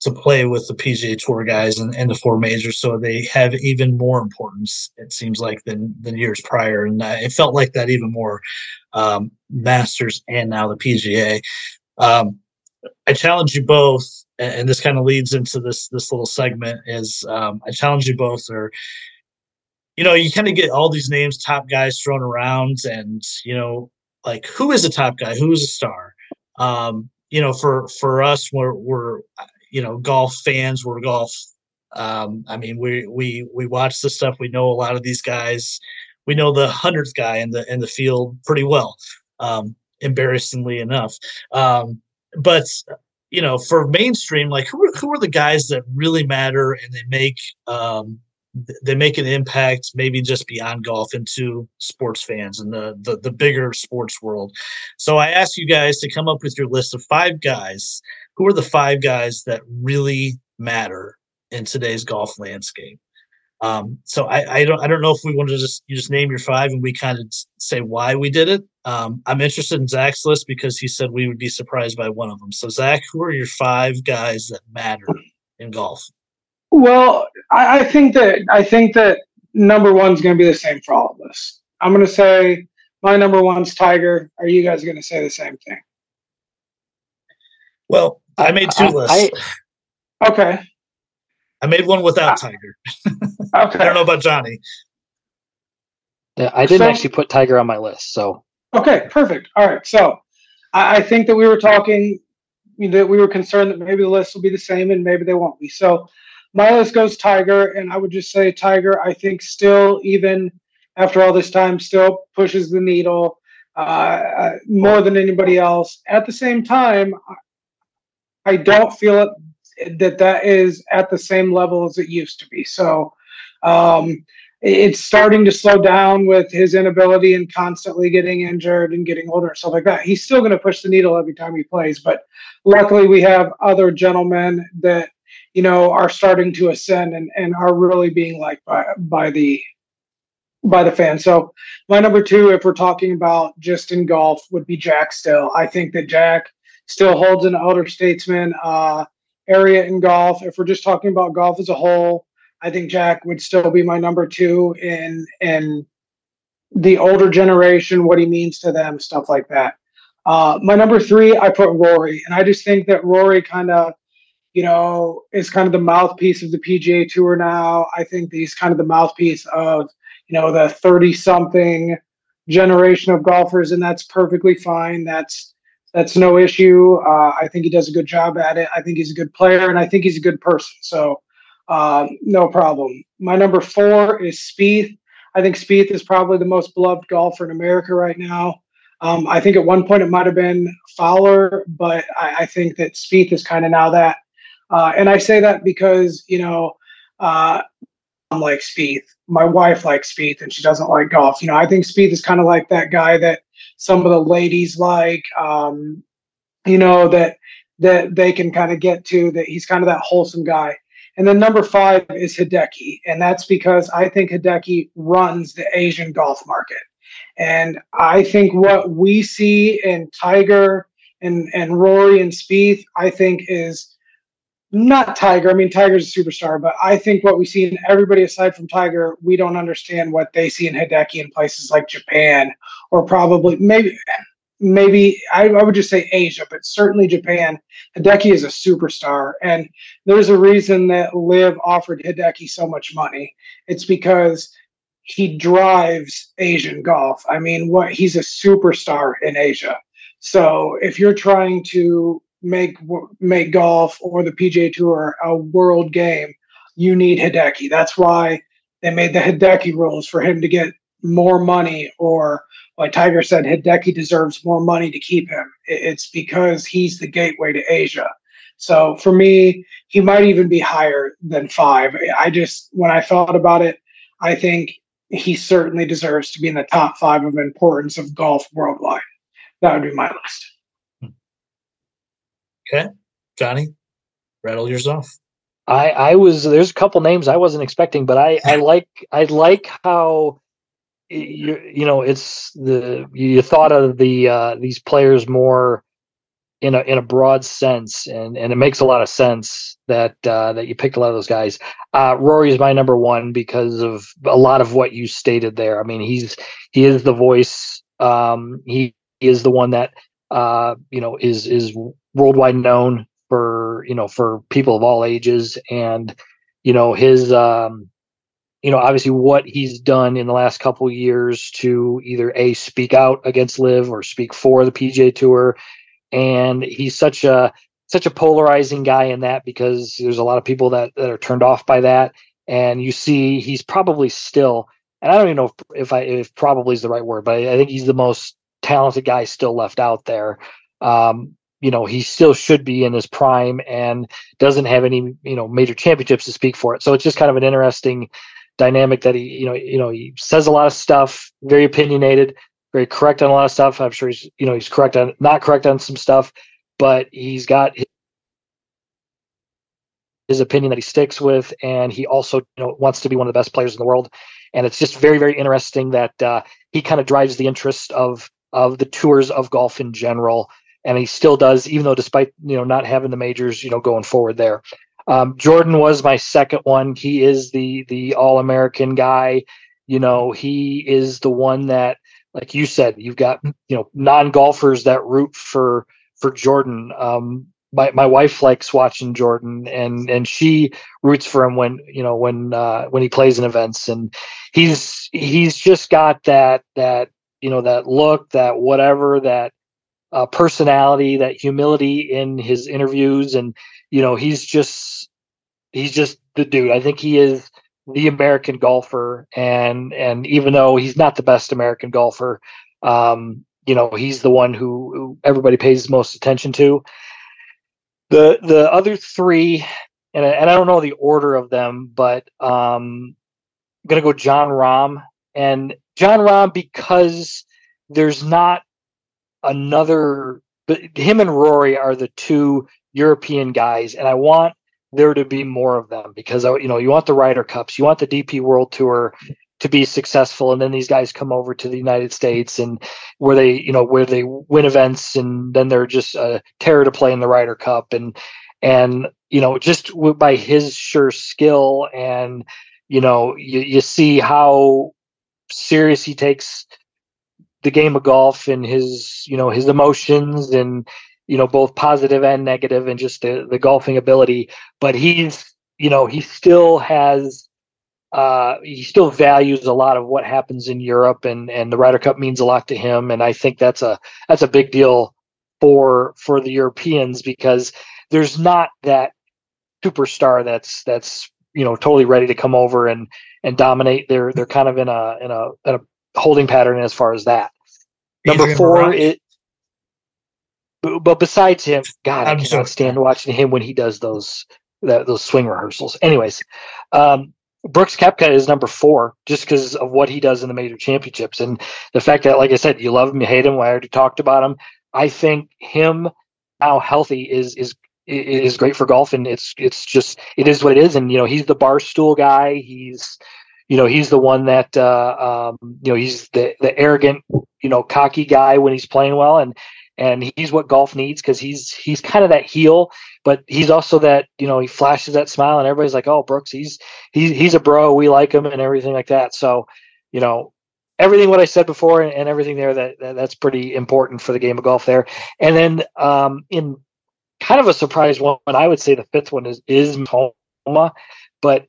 to play with the pga tour guys and, and the four majors so they have even more importance it seems like than than years prior and it felt like that even more um, masters and now the pga um, I challenge you both, and this kind of leads into this this little segment. Is um, I challenge you both, or you know, you kind of get all these names, top guys thrown around, and you know, like who is a top guy, who is a star. Um, you know, for for us, we're we're you know golf fans, we're golf. Um, I mean, we we we watch this stuff. We know a lot of these guys. We know the hundredth guy in the in the field pretty well. Um, embarrassingly enough. Um, but you know, for mainstream, like who who are the guys that really matter and they make um, they make an impact, maybe just beyond golf into sports fans and the, the the bigger sports world. So I asked you guys to come up with your list of five guys. Who are the five guys that really matter in today's golf landscape? Um, so I, I don't I don't know if we want to just you just name your five and we kind of say why we did it. Um, I'm interested in Zach's list because he said we would be surprised by one of them. So Zach, who are your five guys that matter in golf? Well, I, I think that I think that number one is going to be the same for all of us. I'm going to say my number one's Tiger. Are you guys going to say the same thing? Well, I made two I, lists. I, okay. I made one without ah. Tiger. [laughs] okay. I don't know about Johnny. Yeah, I didn't so, actually put Tiger on my list. So okay, perfect. All right. So I, I think that we were talking that we were concerned that maybe the list will be the same and maybe they won't be. So my list goes Tiger, and I would just say Tiger. I think still even after all this time, still pushes the needle uh, uh more than anybody else. At the same time, I don't feel it that that is at the same level as it used to be. So um, it's starting to slow down with his inability and constantly getting injured and getting older and stuff like that. He's still going to push the needle every time he plays, but luckily we have other gentlemen that you know are starting to ascend and, and are really being liked by by the by the fans. So my number two, if we're talking about just in golf, would be Jack Still. I think that Jack still holds an elder statesman uh, area in golf. If we're just talking about golf as a whole, I think Jack would still be my number two in in the older generation, what he means to them, stuff like that. Uh, my number three, I put Rory, and I just think that Rory kind of, you know, is kind of the mouthpiece of the PGA Tour now. I think he's kind of the mouthpiece of, you know, the thirty-something generation of golfers, and that's perfectly fine. That's that's no issue. Uh, I think he does a good job at it. I think he's a good player, and I think he's a good person. So, uh, no problem. My number four is Spieth. I think Spieth is probably the most beloved golfer in America right now. Um, I think at one point it might have been Fowler, but I, I think that Spieth is kind of now that. Uh, and I say that because you know uh, I'm like Spieth. My wife likes Spieth, and she doesn't like golf. You know, I think Spieth is kind of like that guy that some of the ladies like, um, you know, that that they can kind of get to. That he's kind of that wholesome guy. And then number five is Hideki, and that's because I think Hideki runs the Asian golf market. And I think what we see in Tiger and and Rory and Spieth, I think is not Tiger. I mean, Tiger's a superstar, but I think what we see in everybody aside from Tiger, we don't understand what they see in Hideki in places like Japan or probably maybe maybe I, I, would just say Asia, but certainly Japan. Hideki is a superstar, and there's a reason that LIV offered Hideki so much money. It's because he drives Asian golf. I mean, what he's a superstar in Asia. So if you're trying to make make golf or the PGA Tour a world game, you need Hideki. That's why they made the Hideki rules for him to get more money, or like Tiger said, Hideki deserves more money to keep him. It's because he's the gateway to Asia. So for me, he might even be higher than five. I just, when I thought about it, I think he certainly deserves to be in the top five of importance of golf worldwide. That would be my list. Okay, Johnny, rattle yours off. I I was there's a couple names I wasn't expecting, but I I [laughs] like I like how you you know it's the you thought of the uh, these players more in a in a broad sense, and and it makes a lot of sense that uh, that you picked a lot of those guys. Uh, Rory is my number one because of a lot of what you stated there. I mean, he's he is the voice. Um, he, he is the one that uh, you know is is worldwide known for you know for people of all ages, and you know his um, you know obviously what he's done in the last couple years to either a speak out against LIV or speak for the pj Tour. And he's such a such a polarizing guy in that because there's a lot of people that, that are turned off by that. And you see he's probably still and i don't even know if, if i if probably is the right word but I, I, think he's the most talented guy still left out there. Um, you know he still should be in his prime and doesn't have any you know major championships to speak for it so it's just kind of an interesting dynamic that he you know you know he says a lot of stuff very opinionated very correct on a lot of stuff. I'm sure he's you know he's correct on not correct on some stuff, but he's got his, his opinion that he sticks with, and he also you know wants to be one of the best players in the world. And it's just very very interesting that uh, he kind of drives the interest of of the tours of golf in general, and he still does, even though despite you know not having the majors, you know going forward there. Um, Jordan was my second one. He is the the All American guy. You know, he is the one that like you said, you've got you know non golfers that root for for Jordan. Um, my my wife likes watching Jordan, and and she roots for him when you know when uh, when he plays in events, and he's he's just got that that you know that look, that whatever, that uh, personality, that humility in his interviews, and you know he's just he's just the dude. I think he is the American golfer, and and even though he's not the best American golfer, um, you know he's the one who, who everybody pays most attention to. The the other three, and and I don't know the order of them, but um, I'm gonna go Jon Rahm and Jon Rahm because there's not another. But him and Rory are the two European guys, and I want there to be more of them because you know you want the Ryder Cups, you want the DP World Tour to be successful, and then these guys come over to the United States and where they you know where they win events, and then they're just a terror to play in the Ryder Cup, and and you know just by his sure skill and you know you, you see how serious he takes the game of golf and his you know his emotions and you know, both positive and negative and just the, the golfing ability. But he's, you know, he still has uh, he still values a lot of what happens in Europe, and and the Ryder Cup means a lot to him, and I think that's a that's a big deal for for the Europeans because there's not that superstar that's that's you know totally ready to come over and and dominate. They're they're kind of in a in a, in a holding pattern as far as that. Number Adrian four, it but besides him, God, I'm I cannot stand watching him when he does those that, those swing rehearsals. Anyways, um, Brooks Koepka is number four just because of what he does in the major championships and the fact that, like I said, you love him, you hate him. I already talked about him. I think him now healthy is is is great for golf, and it's it's just it is what it is. And you know, he's the bar stool guy. He's you know he's the one that uh, um, you know he's the the arrogant you know cocky guy when he's playing well and and he's what golf needs because he's he's kind of that heel, but he's also that you know he flashes that smile and everybody's like, oh Brooks, he's he's he's a bro, we like him and everything like that. So, you know, everything what I said before and, and everything there that, that, that's pretty important for the game of golf there. And then um, in kind of a surprise one, I would say the fifth one is is Homa, but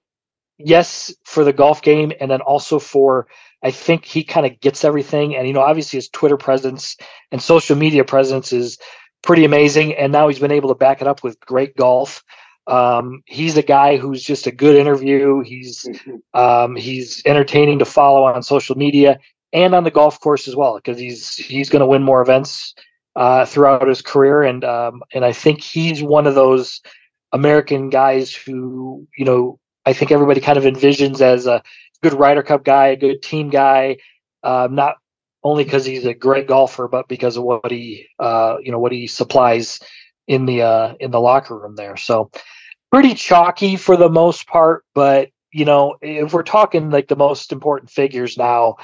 yes, for the golf game, and then also for I think he kind of gets everything. And you know, obviously his Twitter presence and social media presence is pretty amazing. And now he's been able to back it up with great golf. Um, he's a guy who's just a good interview. He's [laughs] um, he's entertaining to follow on social media and on the golf course as well because he's he's going to win more events uh, throughout his career and um, and I think he's one of those American guys who you know I think everybody kind of envisions as a good Ryder Cup guy, a good team guy, uh, not only because he's a great golfer, but because of what he uh, you know what he supplies in the uh, in the locker room there. So pretty chalky for the most part, but you know if we're talking like the most important figures now,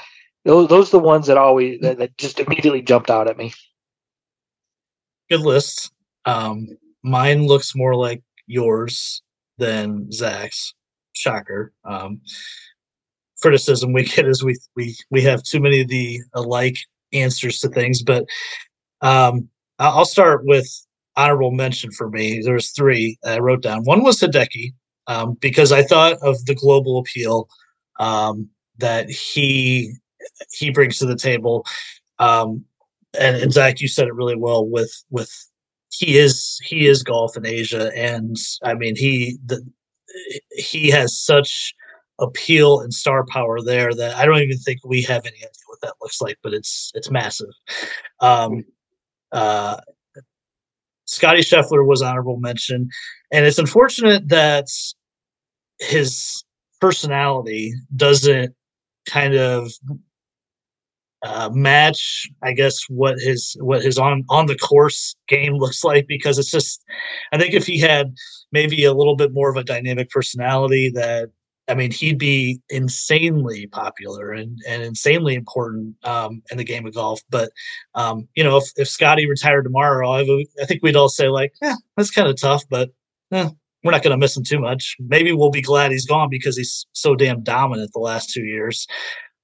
those those are the ones that always that, that just immediately jumped out at me. Good list. Um, mine looks more like yours than Zach's. Shocker. Um, criticism we get is we we we have too many of the alike answers to things, but um, I'll start with honorable mention for me. There was three I wrote down. One was Hideki, um, because I thought of the global appeal um, that he he brings to the table. Um, and, and Zach, you said it really well with with he is he is golf in Asia, and I mean he the he has such appeal and star power there that I don't even think we have any idea what that looks like, but it's it's massive. Um, uh, Scotty Scheffler was honorable mention, and it's unfortunate that his personality doesn't kind of uh, match, I guess, what his what his on on the course game [laughs] looks like because it's just, I think if he had maybe a little bit more of a dynamic personality that I mean, he'd be insanely popular and, and insanely important um, in the game of golf. But um, you know, if, if Scotty retired tomorrow, I, would, I think we'd all say like, "Yeah, that's kind of tough," but eh, we're not going to miss him too much. Maybe we'll be glad he's gone because he's so damn dominant the last two years.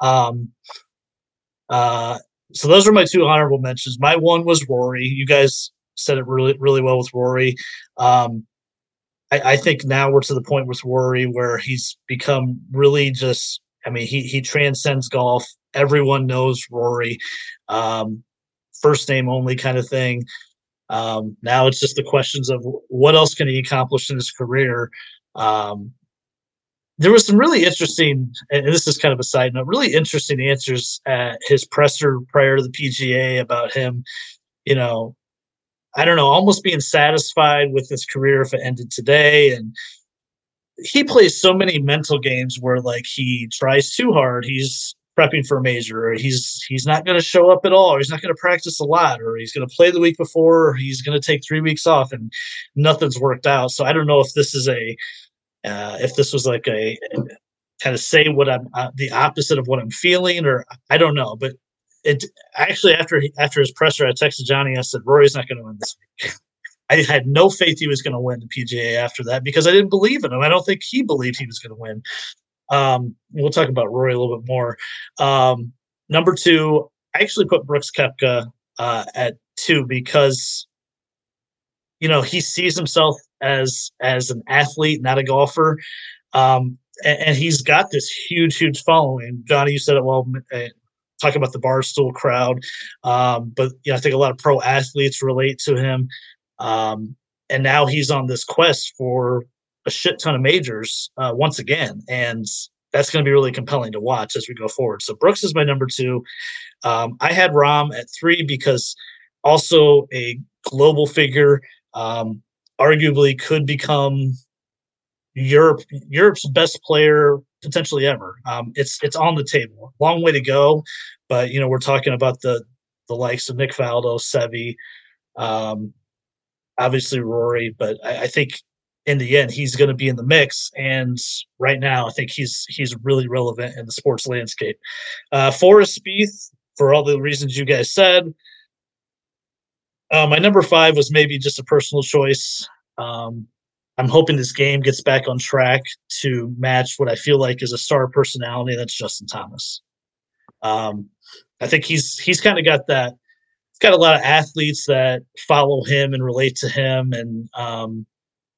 Um, uh, so those are my two honorable mentions. My one was Rory. You guys said it really, really well with Rory. Um, I, I think now we're to the point with Rory where he's become really just. I mean, he he transcends golf. Everyone knows Rory, um, first name only kind of thing. Um, now it's just the questions of what else can he accomplish in his career. Um, there was some really interesting, and this is kind of a side note, really interesting answers at his presser prior to the PGA about him, you know, I don't know, almost being satisfied with his career if it ended today. And he plays so many mental games where like he tries too hard. He's prepping for a major, or he's he's not going to show up at all, or he's not going to practice a lot, or he's going to play the week before, or he's going to take three weeks off, and nothing's worked out. So I don't know if this is a uh, if this was like a kind of say what I'm uh, the opposite of what I'm feeling, or I don't know, but it actually after after his presser, I texted Johnny. I said Rory's not going to win this week. [laughs] I had no faith he was going to win the PGA after that because I didn't believe in him. I don't think he believed he was going to win. Um, we'll talk about Rory a little bit more. Um, number two, I actually put Brooks Koepka uh, at two because you know he sees himself as as an athlete, not a golfer. Um, and, and, he's got this huge, huge following. Johnny, you said it well. Uh, talking about the barstool crowd, um, but you know, I think a lot of pro athletes relate to him. Um, and now he's on this quest for a shit ton of majors uh, once again, and that's going to be really compelling to watch as we go forward. So Brooks is my number two. Um, I had Rahm at three because also a global figure. Um, arguably could become Europe Europe's best player potentially ever. Um, it's it's on the table. Long way to go, but you know we're talking about the the likes of Nick Faldo, Seve, um, obviously Rory, but I, I think in the end he's going to be in the mix. And right now, I think he's he's really relevant in the sports landscape. Uh, Forrest Spieth, for all the reasons you guys said. Uh, my number five was maybe just a personal choice. Um, I'm hoping this game gets back on track to match what I feel like is a star personality. That's Justin Thomas. Um, I think he's he's kind of got that. He's got a lot of athletes that follow him and relate to him, and um,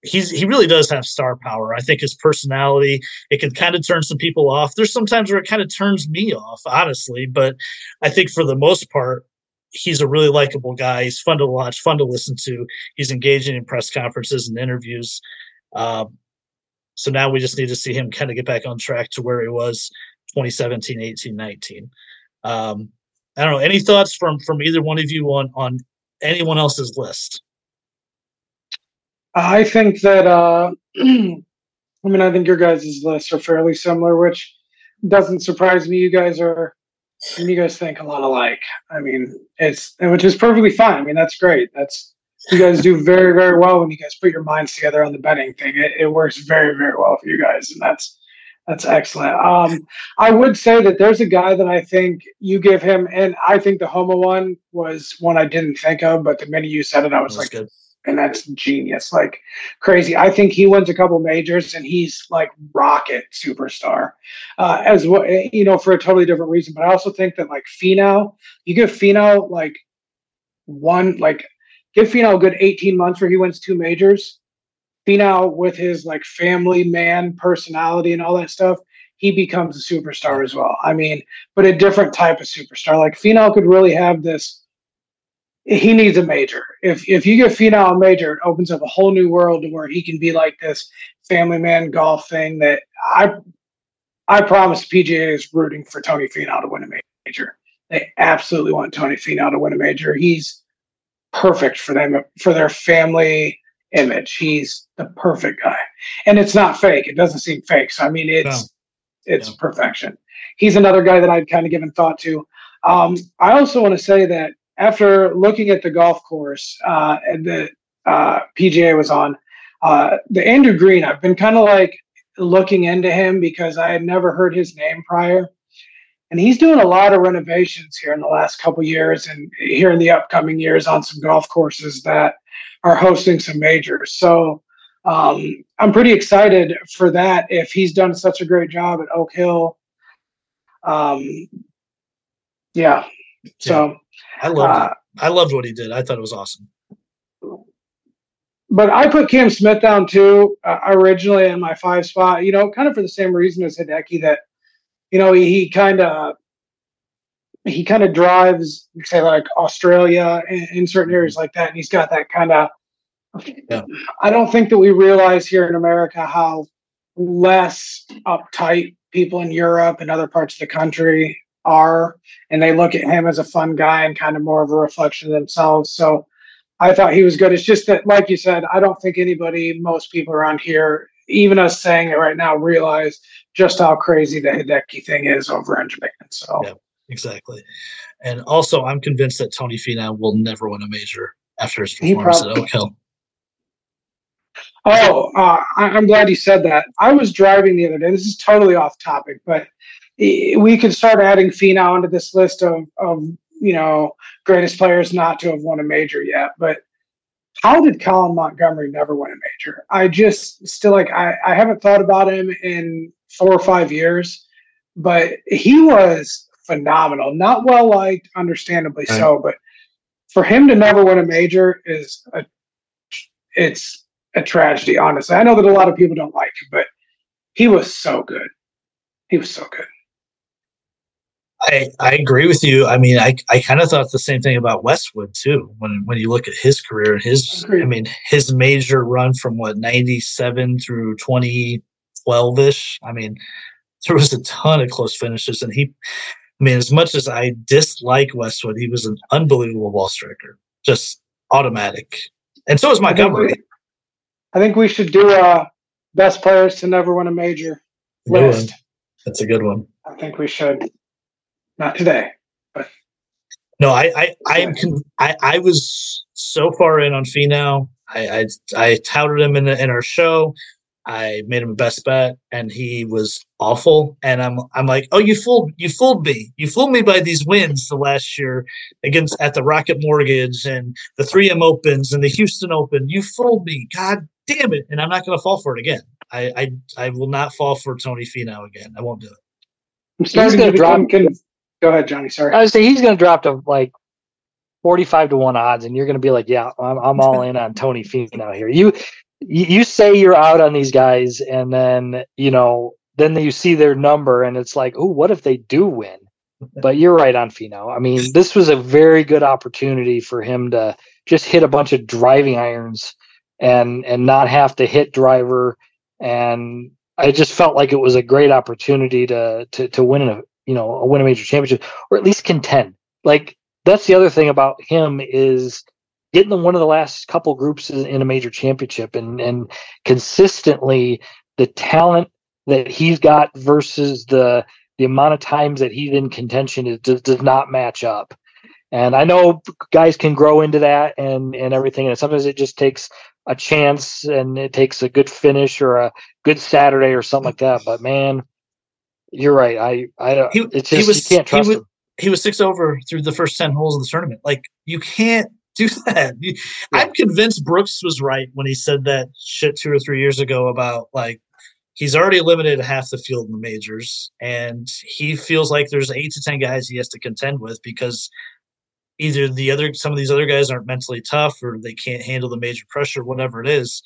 he's he really does have star power. I think his personality it can kind of turn some people off. There's sometimes where it kind of turns me off, honestly, but I think for the most part, he's a really likable guy. He's fun to watch, fun to listen to. He's engaging in press conferences and interviews. Um, so now we just need to see him kind of get back on track to where he was 2017, 18, 19. Um, I don't know. Any thoughts from from either one of you on on anyone else's list? I think that uh, [clears throat] I mean I think your guys' lists are fairly similar, which doesn't surprise me. You guys are and you guys think a lot alike. I mean, it's which is perfectly fine. I mean, that's great. That's you guys do very very well when you guys put your minds together on the betting thing. It, it works very very well for you guys, and that's that's excellent. Um, I would say that there's a guy that I think you give him, and I think the Homa one was one I didn't think of, but the minute you said it, I was like, good and that's genius, like crazy. I think he wins a couple majors, and he's like rocket superstar, uh, as well. You know, for a totally different reason. But I also think that like Finau, you give Finau like one, like give Finau a good eighteen months where he wins two majors. Finau, with his like family man personality and all that stuff, he becomes a superstar as well. I mean, but a different type of superstar. Like Finau could really have this he needs a major. If if you give Finau a major, it opens up a whole new world to where he can be like this family man golf thing that I I promise PGA is rooting for Tony Finau to win a major. They absolutely want Tony Finau to win a major. He's perfect for them for their family image. He's the perfect guy. And it's not fake. It doesn't seem fake. So I mean it's no. it's perfection. He's another guy that I've kind of given thought to. Um, I also want to say that after looking at the golf course uh, that uh, PGA was on, uh, the Andrew Green, I've been kind of like looking into him because I had never heard his name prior. And he's doing a lot of renovations here in the last couple years and here in the upcoming years on some golf courses that are hosting some majors. So um, I'm pretty excited for that if he's done such a great job at Oak Hill. Um, yeah. So I loved uh. I loved what he did. I thought it was awesome. But I put Cam Smith down too uh, originally in my five spot. You know, kind of for the same reason as Hideki that, you know, he, he kind of he kind of drives say like Australia in, in, certain areas like that, and he's got that kind of. Yeah. I don't think that we realize here in America how less uptight people in Europe and other parts of the country are, and they look at him as a fun guy and kind of more of a reflection of themselves. So I thought he was good. It's just that, like you said, I don't think anybody, most people around here, even us saying it right now, realize just how crazy the Hideki thing is over in Japan. So yeah, exactly. And also, I'm convinced that Tony Finau will never win a major after his performance at Oak Hill. Oh, uh, I'm glad you said that. I was driving the other day. This is totally off topic, but we could start adding Finau into this list of, of you know greatest players not to have won a major yet. But how did Colin Montgomerie never win a major? I just still like I, I haven't thought about him in four or five years, but he was phenomenal. Not well liked, understandably right. so, but for him to never win a major is a it's a tragedy, honestly. I know that a lot of people don't like him, but he was so good. He was so good. I, I agree with you. I mean, I, I kind of thought the same thing about Westwood too. When when you look at his career and his, I mean, his major run from what ninety seven through twenty twelve ish. I mean, there was a ton of close finishes, and he, I mean, as much as I dislike Westwood, he was an unbelievable ball striker, just automatic. And so is Montgomerie. I think we, I think we should do a uh, best players to never win a major list. That's a good one. I think we should. Not today, but no, I I I am con- I, I was so far in on Finau. I I, I touted him in the, in our show. I made him a best bet, and he was awful. And I'm I'm like, oh, you fooled you fooled me. You fooled me by these wins the last year against at the Rocket Mortgage and the 3M Opens and the Houston Open. You fooled me. God damn it! And I'm not going to fall for it again. I, I I will not fall for Tony Finau again. I won't do it. I'm starting to become con- Go ahead, Johnny. Sorry. I would say he's going to drop to like 45 to 1 odds, and you're going to be like, yeah, I'm, I'm all in on Tony Finau here. You, you say you're out on these guys, and then, you know, then you see their number, and it's like, oh, what if they do win? But you're right on Finau. I mean, this was a very good opportunity for him to just hit a bunch of driving irons and and not have to hit driver and I just felt like it was a great opportunity to to to win a you know win a major championship or at least contend. Like that's the other thing about him is getting the one of the last couple groups in a major championship and and consistently the talent that he's got versus the the amount of times that he's in contention is, does, does not match up. And I know guys can grow into that and and everything, and sometimes it just takes a chance and it takes a good finish or a good Saturday or something like that. But man, you're right. I I don't. He, it's just, he was, you can't trust he was, him. He was six over through the first ten holes of the tournament. Like you can't do [laughs] that. You, yeah. I'm convinced Brooks was right when he said that shit two or three years ago about like he's already limited half the field in the majors, and he feels like there's eight to ten guys he has to contend with because either the other some of these other guys aren't mentally tough or they can't handle the major pressure, whatever it is.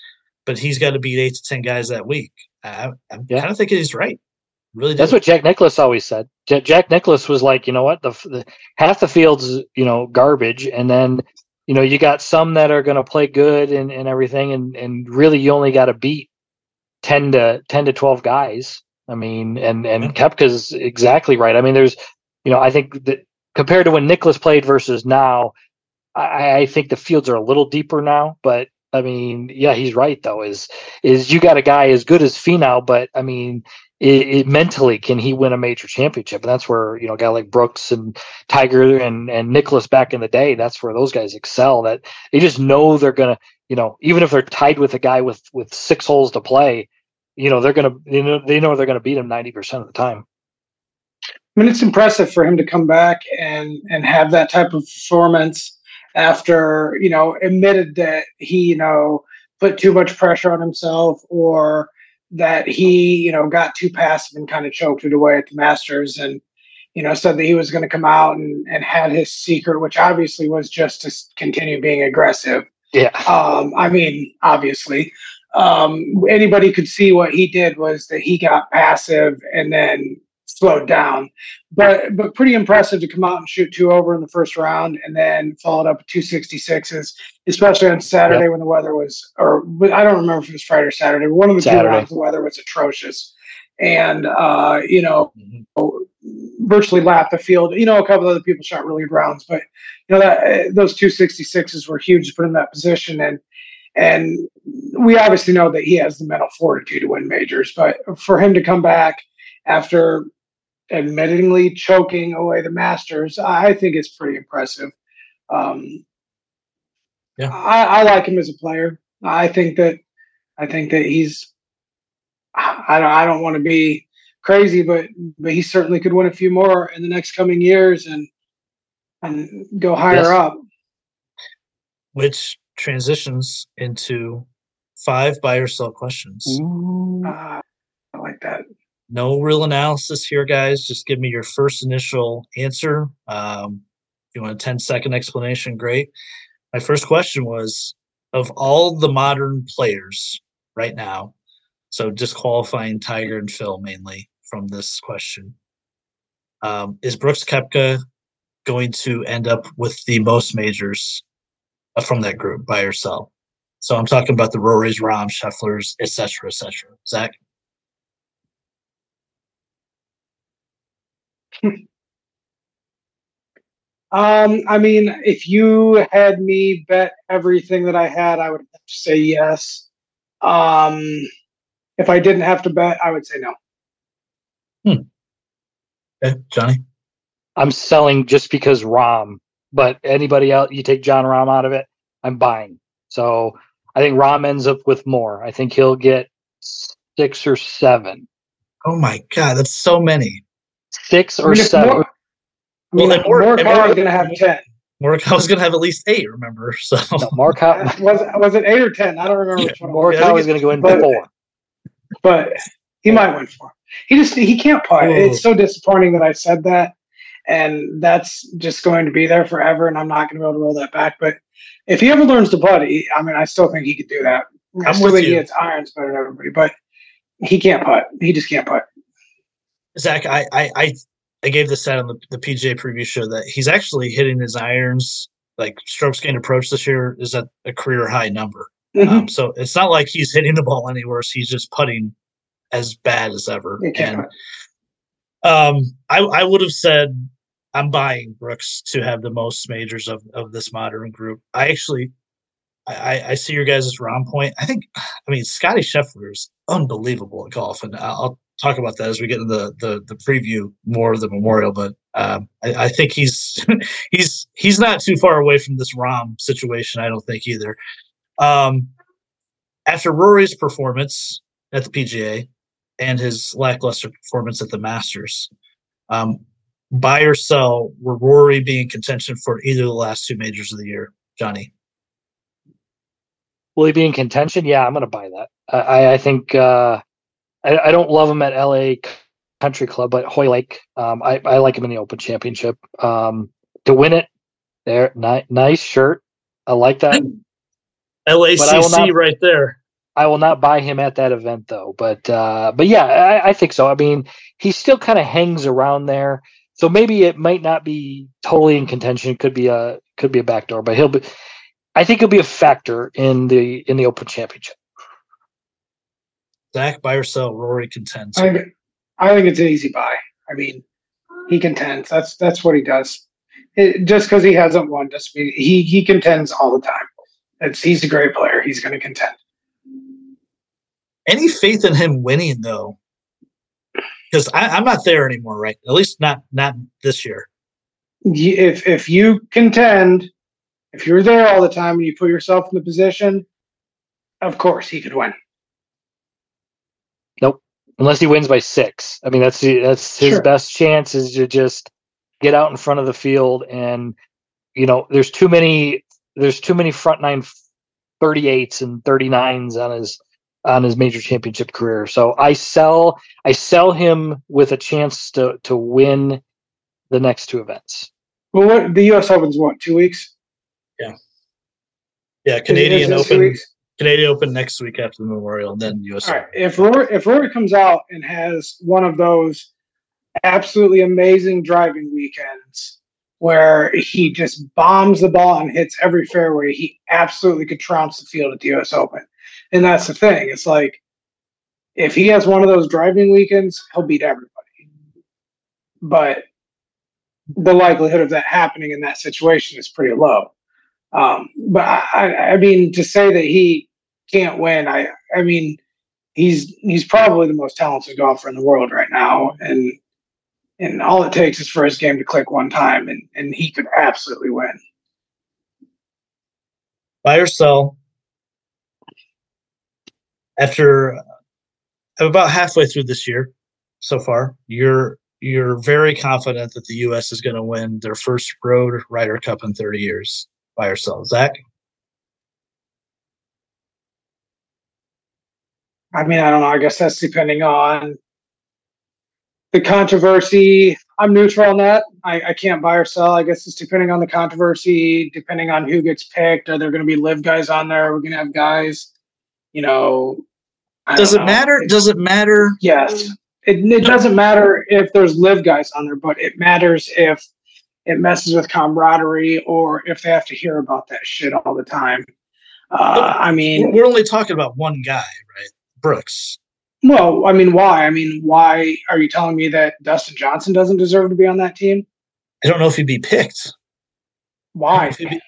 But he's got to beat eight to ten guys that week. I, am yeah. kind of thinking he's right. Really, that's what Jack Nicklaus always said. J- Jack Nicklaus was like, you know what, the, the half the field's you know garbage, and then you know you got some that are going to play good and, and everything, and and really you only got to beat ten to ten to twelve guys. I mean, and and yeah. Koepka's exactly right. I mean, there's you know I think that compared to when Nicklaus played versus now, I, I think the fields are a little deeper now. But I mean, yeah, he's right though. Is is you got a guy as good as Finau, but I mean, it, it, mentally can he win a major championship? And that's where you know a guy like Brooks and Tiger and and Nicklaus back in the day. That's where those guys excel. That they just know they're gonna you know even if they're tied with a guy with with six holes to play, you know they're gonna you know they know they're gonna beat him ninety percent of the time. I mean, it's impressive for him to come back and and have that type of performance after you know admitted that he you know put too much pressure on himself or that he you know got too passive and kind of choked it away at the Masters and you know said that he was going to come out and and had his secret, which obviously was just to continue being aggressive. Yeah. Um, I mean, obviously, um, anybody could see what he did was that he got passive and then slowed down. But but pretty impressive to come out and shoot two over in the first round and then followed up with two sixty sixes, especially on Saturday yep. when the weather was or I don't remember if it was Friday or Saturday. But one of the Saturday. two rounds the weather was atrocious. And uh, you know, mm-hmm. virtually lapped the field. You know, a couple of other people shot really good rounds, but you know that those two sixty sixes were huge to put in that position. And and we obviously know that he has the mental fortitude to win majors, but for him to come back after admittingly choking away the Masters, I think it's pretty impressive. Um, yeah, I, I, like him as a player. I think that I think that he's. I don't. I don't want to be crazy, but but he certainly could win a few more in the next coming years and and go higher yes. up. Which transitions into five buy or sell questions. Uh, I like that no real analysis here, guys. Just give me your first initial answer. Um, you want a 10 second explanation, great. My first question was of all the modern players right now, so disqualifying Tiger and Phil mainly from this question, um, is Brooks Koepka going to end up with the most majors uh, from that group by herself? So I'm talking about the Rorys, Rahm, Schefflers, etc., etc. Zach. [laughs] um, I mean, if you had me bet everything that I had, I would have to say yes. Um, if I didn't have to bet, I would say no. Hmm. Okay, Johnny. I'm selling just because Rahm, but anybody else, you take Jon Rahm out of it, I'm buying. So I think Rahm ends up with more. I think he'll get six or seven. Oh my god, that's so many six or I mean, seven. More, I mean, well, Mor- Morikawa is going to have ten. Morikawa was going to have at least eight. Remember, [laughs] so no, Morikawa [laughs] was was it eight or ten? I don't remember. Yeah. Morikawa was going to go in but, four, but he might win four. He just he can't putt. Ooh. It's so disappointing that I said that. and that's just going to be there forever. And I'm not going to be able to roll that back. But if he ever learns to putt, he, I mean, I still think he could do that. I I'm still with think he you. hits irons better than everybody, but he can't putt. He just can't putt. Zach, I I I, I gave this stat on the, the PGA preview show that he's actually hitting his irons like strokes gained approach this year is at a career high number. Mhm. Um, so it's not like he's hitting the ball any worse. He's just putting as bad as ever. And um, I I would have said I'm buying Brooks to have the most majors of of this modern group. I actually. I, I- I see your guys' round point. I think, I mean, Scotty Scheffler is unbelievable at golf, and I'll talk about that as we get into the the, the preview more of the Memorial. But um, I, I think he's [laughs] he's he's not too far away from this Rahm situation. I don't think either. Um, after Rory's performance at the PGA and his lackluster performance at the Masters, um, buy or sell, will Rory be in contention for either of the last two majors of the year, Johnny? Will he be in contention? Yeah, I'm going to buy that. I, I think uh, I, I don't love him at LA Country Club, but Hoylake, um, I, I like him in the Open Championship. Um, to win it, there, ni- nice shirt. I like that. [laughs] LACC not- right there. I will not buy him at that event though. But uh, but yeah, I, I think so. I mean, he still kind of hangs around there, so maybe it might not be totally in contention. It could be a could be a backdoor, but he'll be. I think he'll be a factor in the in the Open Championship. Zach, buy or sell, Rory contends. I think, I think it's an easy buy. I mean, he contends. That's that's what he does. It, just because he hasn't won doesn't mean he he contends all the time. It's he's a great player. He's going to contend. Any faith in him winning though? Because I'm not there anymore, right? At least not not this year. If if you contend, if you're there all the time and you put yourself in the position, of course he could win. Unless he wins by six, I mean that's that's his Sure. best chance is to just get out in front of the field and you know there's too many there's too many front nine 38s and 39s on his on his major championship career. So I sell I sell him with a chance to to win the next two events. Well, what the U.S. Open's what two weeks? Yeah, yeah. Canadian Is it two Open, weeks? Canadian Open next week after the Memorial, and then US All Open. If Rory, if Rory comes out and has one of those absolutely amazing driving weekends where he just bombs the ball and hits every fairway, he absolutely could trounce the field at the U.S. Open. And that's the thing. It's like if he has one of those driving weekends, he'll beat everybody. But the likelihood of that happening in that situation is pretty low. Um, but I- I mean, to say that he can't win, I, I mean, he's he's probably the most talented golfer in the world right now, and and all it takes is for his game to click one time, and and he could absolutely win. buy or sell? After about halfway through this year so far you're you're very confident that the us is going to win their first road ryder cup in 30 years. Buy or sell. Zach I mean, I don't know. I guess that's depending on the controversy. I'm neutral on that. I, I can't buy or sell. I guess it's depending on the controversy, depending on who gets picked. Are there going to be LIV guys on there? Are We're going to have guys, you know. I does it know. matter does it matter Yes. It, it doesn't matter if there's LIV guys on there, but it matters if it messes with camaraderie or if they have to hear about that shit all the time. Uh, I mean, we're only talking about one guy right brooks well, I mean, why? I mean, why are you telling me that Dustin Johnson doesn't deserve to be on that team? i don't know if he'd be picked Why? He'd be-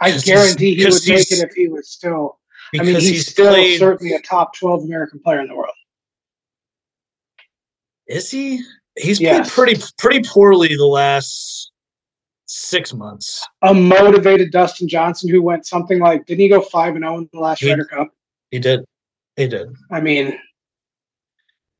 I guarantee he would make it if he was still. I mean, he's, he's, still played certainly a top 12 American player in the world. is he he's Yes. played pretty pretty poorly the last six months A motivated Dustin Johnson who went something like, didn't he go 5 and 0 in the last He- Ryder Cup? he did he did I mean,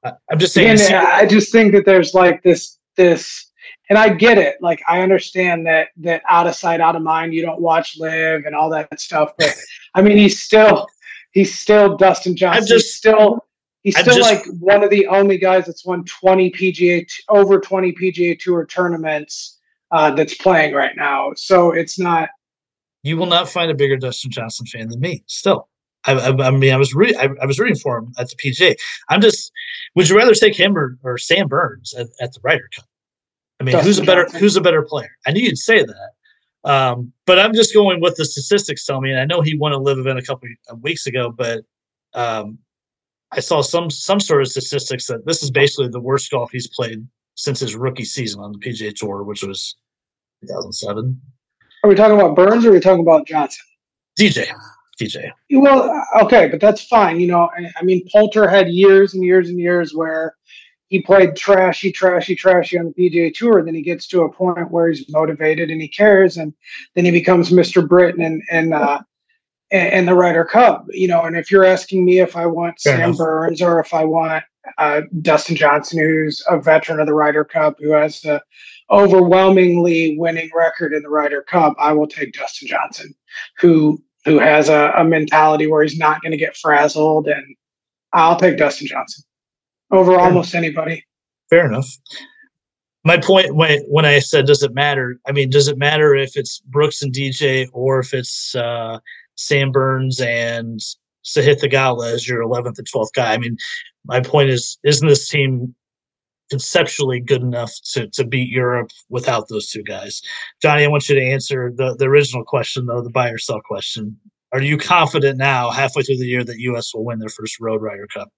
I- i'm just saying see- I just think that there's like this this and I get it. Like I understand that that out of sight, out of mind, you don't watch LIV and all that stuff. But [laughs] I mean he's still he's still Dustin Johnson. I'm just- he's still He's I'm still just- like one of the only guys that's won 20 PGA, over 20 PGA Tour tournaments uh, that's playing right now. So it's not. You will not find a bigger Dustin Johnson fan than me. Still, I, I, I mean, I was re- I, I was rooting for him at the PGA. I'm just. Would you rather take him or, or Sam Burns at, at the Ryder Cup? I mean, who's a better Johnson. who's a better player? I knew you'd say that. Um, but I'm just going with the statistics tell me. And I know he won a LIV event a couple of weeks ago, but um, I saw some some sort of statistics that this is basically the worst golf he's played since his rookie season on the PGA Tour, which was 2007. Are we talking about Burns or are we talking about Johnson? DJ, DJ. Well, okay, but that's fine. You know, I, I mean, Poulter had years and years and years where he played trashy, trashy, trashy on the PGA Tour. Then he gets to a point where he's motivated and he cares, and then he becomes Mr. Britain and and uh, and, and the Ryder Cup. You know, and if you're asking me if I want Fair Sam enough. Burns or if I want uh, Dustin Johnson, who's a veteran of the Ryder Cup, who has the overwhelmingly winning record in the Ryder Cup, I will take Dustin Johnson, who who has a, a mentality where he's not going to get frazzled, and I'll take Dustin Johnson over Fair. almost anybody. Fair enough. My point when when I said does it matter? I mean, does it matter if it's Brooks and DJ or if it's uh, Sam Burns and Sahith Theegala as your 11th and 12th guy? I mean, my point is, isn't this team conceptually good enough to to beat Europe without those two guys? Johnny, I want you to answer the the original question though, the buy or sell question. Are you confident now, halfway through the year, that U.S. will win their first Road Ryder Cup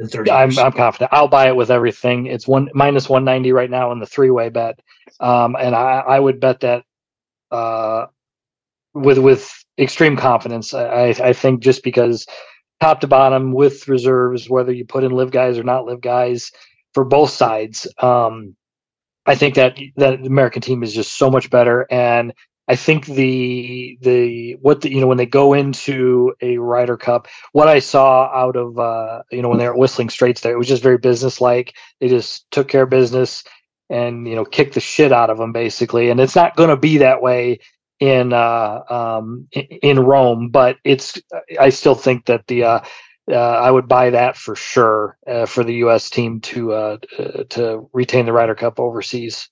in 30 I'm, years? I'm confident. I'll buy it with everything. It's one minus 190 right now in the three way bet, um, and I, I would bet that uh, with with extreme confidence. I, I think just because top to bottom with reserves, whether you put in LIV guys or not LIV guys for both sides, um, I think that that the American team is just so much better, and I think the the what the you know when they go into a Ryder Cup, what I saw out of uh, you know when they were at Whistling Straits there, it was just very businesslike. They just took care of business and you know kicked the shit out of them basically. And it's not going to be that way in uh, um, in Rome, but it's I still think that the uh, uh, I would buy that for sure uh, for the U.S. team to uh, uh, to retain the Ryder Cup overseas.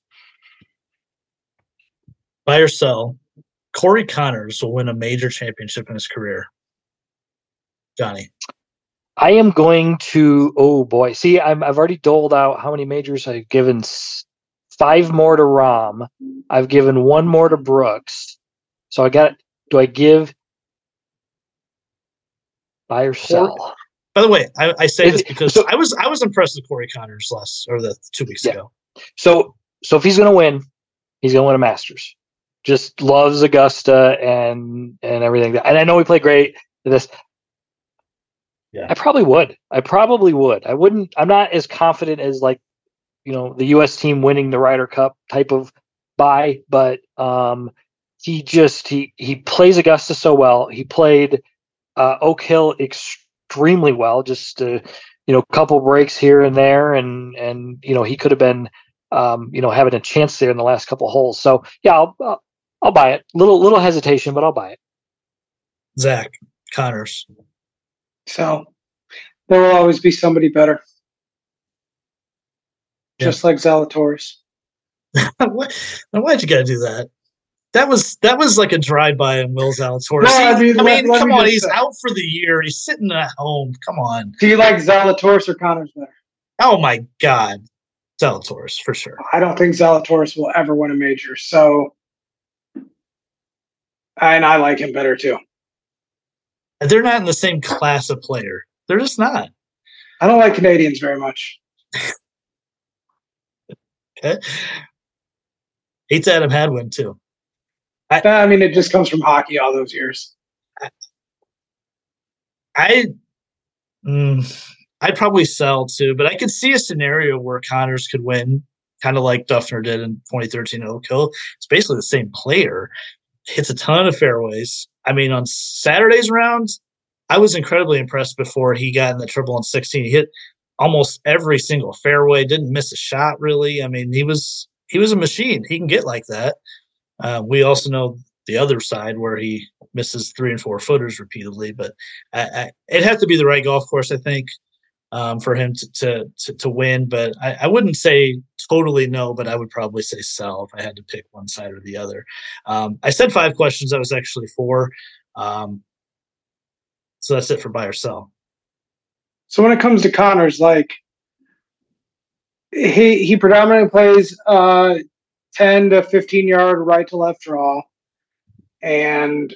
buy or sell, Corey Conners will win a major championship in his career. Johnny, I am going to. Oh boy, see, I'm, I've already doled out how many majors I've given. Five more to Rahm. I've given one more to Brooks. So I got. Do I give? Buy or sell? by the way, I, I say Is this because so- I was I was impressed with Corey Conners last or the two weeks Yeah. ago. So so if he's going to win, he's going to win a Masters. Just loves Augusta and and everything. And I know we played great. This. Yeah. I probably would. I probably would. I wouldn't. I'm not as confident as like, you know, the U.S. team winning the Ryder Cup type of buy, but um, he just he he plays Augusta so well. He played uh, Oak Hill extremely well. Just uh, you know, a couple breaks here and there, and and you know he could have been um, you know having a chance there in the last couple holes. So yeah, I'll I'll, I'll buy it. Little little hesitation, but I'll buy it. Zach Conners. So there will always be somebody better. Yeah. Just like Zalatoris. [laughs] What- now why'd you gotta do that? That was that was like a drive by on Will Zalatoris. He- I mean, I mean, let come me on, he's say- out for the year. He's sitting at home. Come on. Do you like Zalatoris or Conners better? Oh my God, Zalatoris for sure. I don't think Zalatoris will ever win a major. So, and I like him better too. They're not in the same class of player. They're just not. I don't like Canadians very much. Okay. [laughs] Hates Adam Hadwin too. I mean, it just comes from hockey all those years. I mm, I'd probably sell too, but I could see a scenario where Conners could win, kind of like Dufner did in 2013 at Oak Hill. It's basically the same player. Hits a ton of fairways. I mean, on Saturday's rounds, I was incredibly impressed before he got in the triple on 16. He hit almost every single fairway, didn't miss a shot really. I mean, he was he was a machine. He can get like that. Uh, we also know the other side where he misses three and four footers repeatedly, but I, I, it'd have to be the right golf course, I think. um, for him to, to, to to win, but I, I wouldn't say totally no, but I would probably say sell if I had to pick one side or the other. Um, I said five questions. That was actually four. Um, so that's it for buy or sell. So when it comes to Conners, like he he predominantly plays uh, ten to fifteen yard right to left draw, and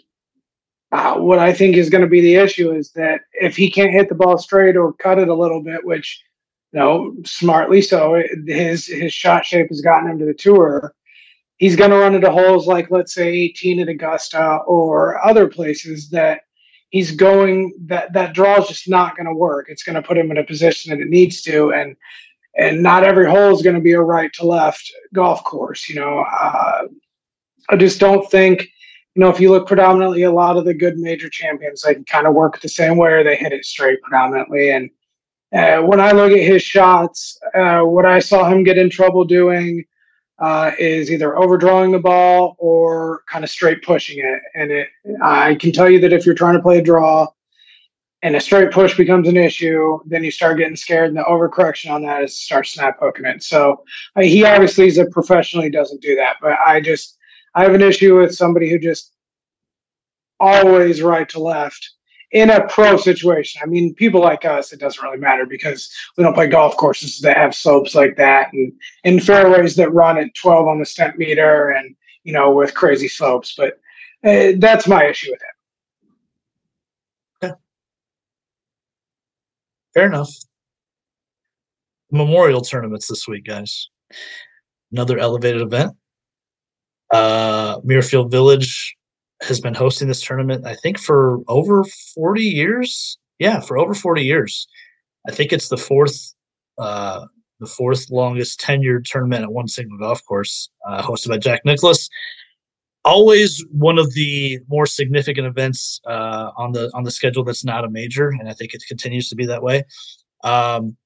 uh, what I think is going to be the issue is that if he can't hit the ball straight or cut it a little bit, which you know smartly so, his his shot shape has gotten him to the tour. He's going to run into holes like let's say 18 at Augusta or other places that he's going that that draw is just not going to work. It's going to put him in a position that it needs to, and and not every hole is going to be a right to left golf course. You know, uh, I just don't think. You know, if you look predominantly, a lot of the good major champions, they kind of work the same way, or they hit it straight predominantly. And uh, when I look at his shots, uh, what I saw him get in trouble doing uh, is either overdrawing the ball or kind of straight pushing it. And it, I can tell you that if you're trying to play a draw and a straight push becomes an issue, then you start getting scared, and the overcorrection on that is start snap poking it. So he obviously is a professional; he doesn't do that. But I just I have an issue with somebody who just always right to left in a pro situation. I mean, people like us, it doesn't really matter because we don't play golf courses that have slopes like that and in fairways that run at 12 on the Stimpmeter and, you know, with crazy slopes. But uh, that's my issue with it. Fair enough. Memorial tournaments this week, guys. Another elevated event. Uh, Muirfield Village has been hosting this tournament, I think, for over 40 years. Yeah, for over 40 years. I think it's the fourth uh, the fourth longest tenured tournament at one single golf course, uh, hosted by Jack Nicklaus. Always one of the more significant events uh, on the on the schedule that's not a major, and I think it continues to be that way. Um,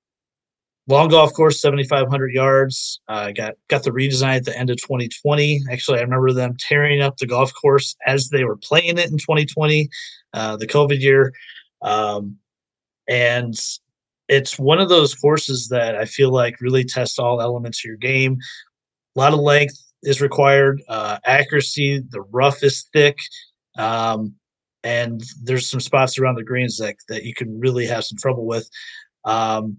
long golf course, 7,500 yards. Uh, got got the redesign at the end of 2020. Actually, I remember them tearing up the golf course as they were playing it in 2020, uh, the COVID year. Um, and it's one of those courses that I feel like really tests all elements of your game. A lot of length is required, uh, accuracy. The rough is thick. Um, and there's some spots around the greens that, that you can really have some trouble with. Um,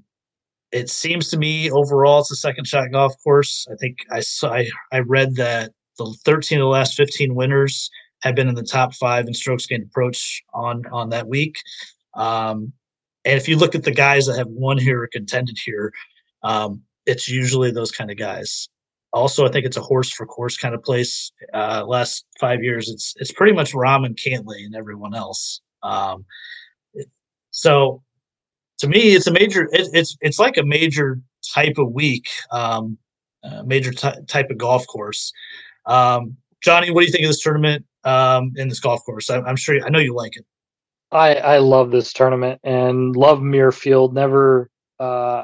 it seems to me overall it's a second shot golf course. I think I saw I, I read that the 13 of the last 15 winners have been in the top five in strokes gained approach on on that week. Um, and if you look at the guys that have won here or contended here, um, it's usually those kind of guys. Also, I think it's a horse for course kind of place. Uh, last five years, it's it's pretty much Rahm and Cantlay and everyone else. Um, so to me, it's a major. It, it's it's like a major type of week, um, uh, major t- type of golf course. Um, Johnny, what do you think of this tournament um, in this golf course? I, am sure you, I know you like it. I I love this tournament and love Muirfield. Never uh,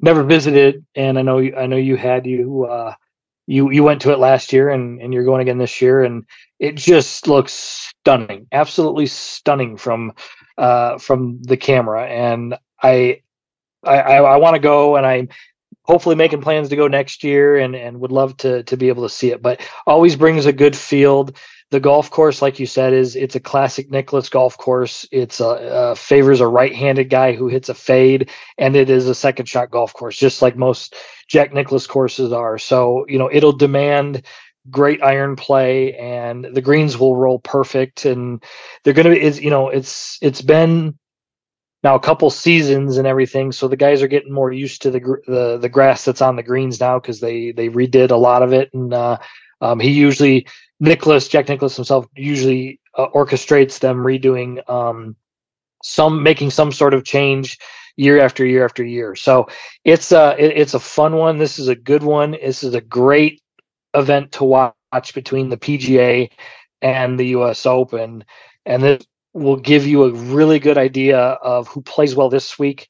never visited, and I know I know you had you uh, you you went to it last year, and and you're going again this year, and it just looks stunning, absolutely stunning from uh, from the camera, and I I, I, I want to go, and I'm hopefully making plans to go next year, and and would love to to be able to see it. But always brings a good field. The golf course, like you said, is it's a classic Nicklaus golf course. It's a, a favors a right-handed guy who hits a fade, and it is a second shot golf course, just like most Jack Nicklaus courses are. So you know it'll demand great iron play and the greens will roll perfect and they're going to be is you know it's it's been now a couple seasons and everything so the guys are getting more used to the the, the grass that's on the greens now because they they redid a lot of it and uh, um, he usually Nicklaus Jack Nicklaus himself usually uh, orchestrates them redoing um, some making some sort of change year after year after year. So it's a it, it's a fun one. This is a good one. This is a great event to watch between the PGA and the US Open and this will give you a really good idea of who plays well this week.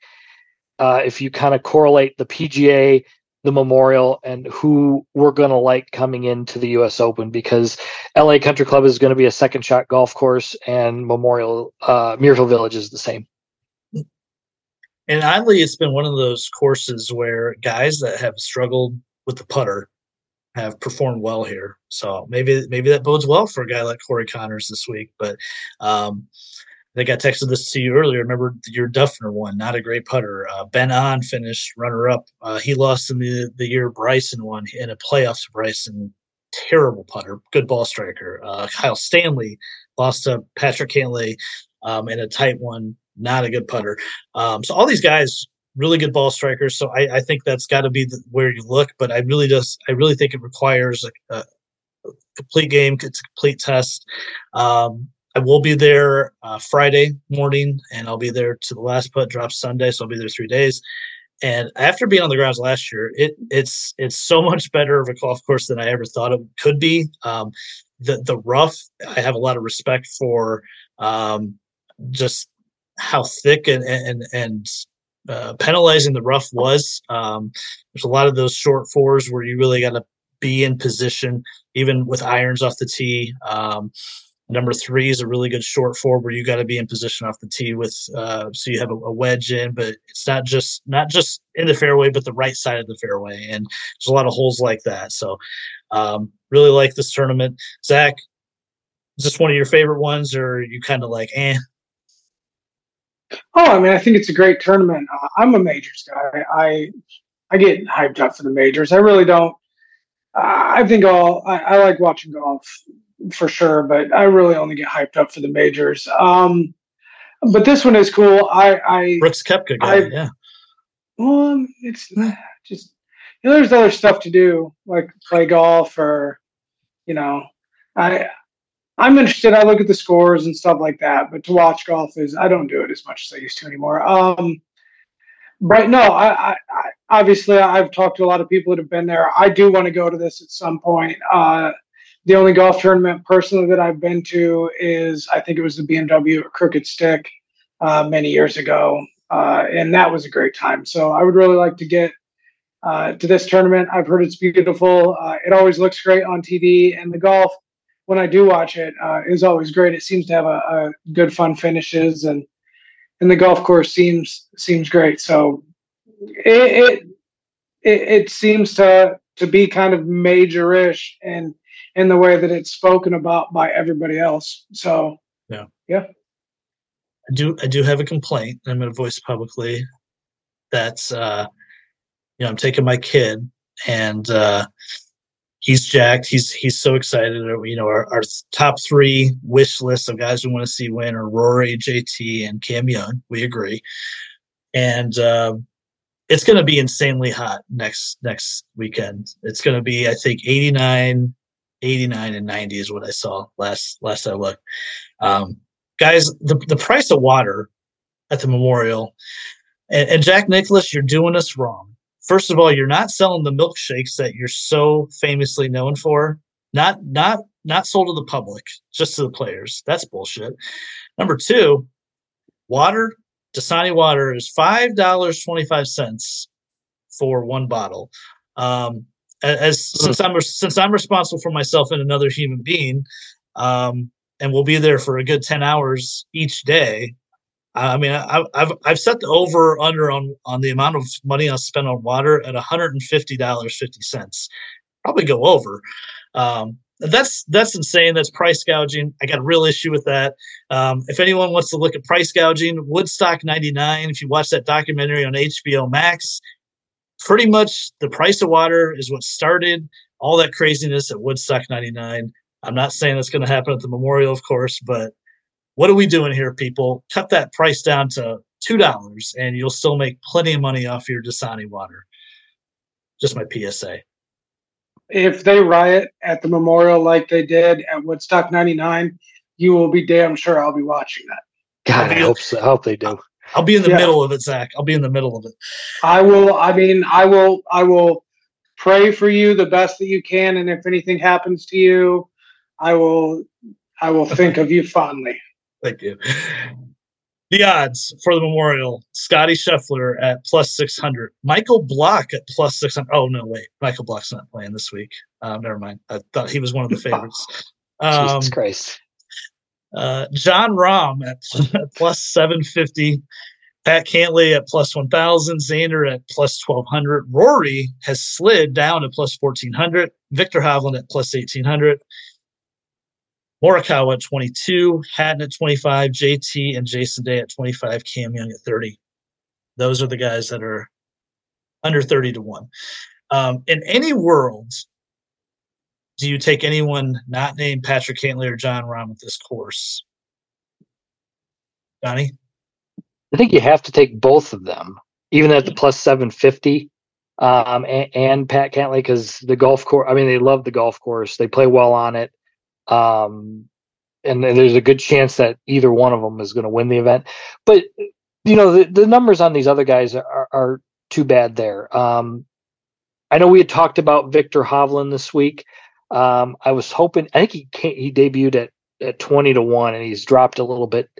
Uh, if you kind of correlate the PGA, the Memorial, and who we're going to like coming into the U.S. Open, because LA Country Club is going to be a second shot golf course, and Memorial uh, Village is the same. And oddly, it's been one of those courses where guys that have struggled with the putter have performed well here. So maybe maybe that bodes well for a guy like Corey Conners this week. But um, I think I texted this to you earlier. Remember your Dufner one, not a great putter. Uh, Ben An finished runner up. Uh, he lost in the the year Bryson won in a playoffs Bryson. Terrible putter, good ball striker. Uh, Kyle Stanley lost to Patrick Cantlay um, in a tight one, not a good putter. Um, so all these guys really good ball strikers. So I, I think that's got to be the, where you look. But I really just I really think it requires a, a, complete game. It's a complete test. Um, I will be there uh, Friday morning, and I'll be there to the last putt drop Sunday. So I'll be there three days. And after being on the grounds last year, it it's it's so much better of a golf course than I ever thought it could be. Um, the the rough, I have a lot of respect for um, just how thick and and and uh, penalizing the rough was. Um, there's a lot of those short fours where you really got to be in position, even with irons off the tee. Um, number three is a really good short four where you got to be in position off the tee with, uh, so you have a, a, wedge in, but it's not just not just in the fairway, but the right side of the fairway, and there's a lot of holes like that. So, um, really like this tournament. Zach, is this one of your favorite ones, or you kind of like, eh? Oh, I mean, I think it's a great tournament. Uh, I'm a majors guy. I I get hyped up for the majors. I really don't. Uh, I think all I, I, like watching golf for sure, but I really only get hyped up for the majors. Um, but this one is cool. I, I Brooks Koepka guy, I, yeah. Well, it's just you know, there's other stuff to do, like play golf or you know, I I'm interested. I look at the scores and stuff like that, but to watch golf is I don't do it as much as I used to anymore. Um, but no, I, I, I obviously I've talked to a lot of people that have been there. I do want to go to this at some point. Uh, the only golf tournament personally that I've been to is I think it was the BMW Crooked Stick uh, many years ago, uh, and that was a great time. So I would really like to get uh, to this tournament. I've heard it's beautiful. Uh, it always looks great on TV, and the golf when I do watch it, uh, is always great. It seems to have a, a, good, fun finishes, and and the golf course seems seems great. So it it, it seems to to be kind of majorish and in the way that it's spoken about by everybody else. So yeah, yeah. I do I do have a complaint. I'm going to voice publicly. That's uh, you know I'm taking my kid and. uh he's jacked. He's he's so excited. You know, our, our top three wish list of guys we want to see win are Rory, JT, and Cam Young. We agree, and uh, it's going to be insanely hot next next weekend. It's going to be, I think, 89, 89, and 90 is what I saw last last I looked. Um, guys, the the price of water at the Memorial, and, and Jack Nicklaus, you're doing us wrong first of all, you're not selling the milkshakes that you're so famously known for. Not not not sold to the public, just to the players. That's bullshit. Number two, water, Dasani water is five dollars twenty five cents for one bottle. Um, as mm. since I'm since I'm responsible for myself and another human being, um, and we'll be there for a good ten hours each day. I mean, I, have I've set the over under on on the amount of money I spend on water at one hundred and fifty dollars fifty cents. Probably go over. Um, that's that's insane. That's price gouging. I got a real issue with that. Um, if anyone wants to look at price gouging, Woodstock '99. If you watch that documentary on HBO Max, pretty much the price of water is what started all that craziness at Woodstock '99. I'm not saying that's going to happen at the Memorial, of course, but what are we doing here, people? Cut that price down to two dollars, and you'll still make plenty of money off your Dasani water. Just my PSA. If they riot at the memorial like they did at Woodstock '99, you will be damn sure I'll be watching that. God, I hope so. I hope they do. I'll be in the yeah. middle of it, Zach. I'll be in the middle of it. I will. I mean, I will. I will pray for you the best that you can, and if anything happens to you, I will. I will think of you fondly. Thank you. The odds for the Memorial: Scotty Scheffler at plus six hundred, Michael Block at plus six hundred. Oh no, wait, Michael Block's not playing this week. Um, never mind. I thought he was one of the [laughs] favorites. Um, Jesus Christ. Uh, Jon Rahm [laughs] at plus seven fifty, Pat Cantlay at plus 1,000, Xander at plus 1,200. Rory has slid down to plus 1,400. Viktor Hovland at plus 1,800. Morikawa at 22, Hatton at 25, JT and Jason Day at 25, Cam Young at 30. Those are the guys that are under 30 to 1. Um, in any world, do you take anyone not named Patrick Cantlay or Jon Rahm at this course? Johnny? I think you have to take both of them, even at the plus 750 um, and, and Pat Cantlay, because the golf course, I mean, they love the golf course. They play well on it. Um, and there's a good chance that either one of them is going to win the event. But, you know, the, the numbers on these other guys are, are too bad there. Um, I know we had talked about Viktor Hovland this week. Um, I was hoping, I think he came, he debuted at, at 20 to 1 and he's dropped a little bit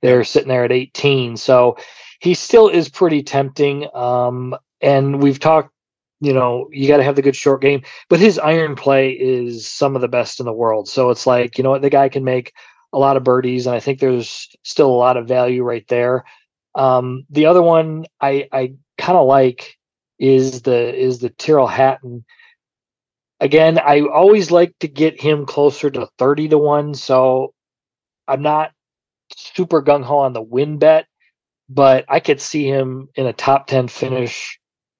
they're sitting there at 18. So he still is pretty tempting. Um, and we've talked, you know, you got to have the good short game, but his iron play is some of the best in the world. So it's like, you know what, the guy can make a lot of birdies, and I think there's still a lot of value right there. Um, the other one I, I kind of like is the is the Tyrrell Hatton. Again, I always like to get him closer to 30 to 1. So I'm not super gung ho on the win bet, but I could see him in a top 10 finish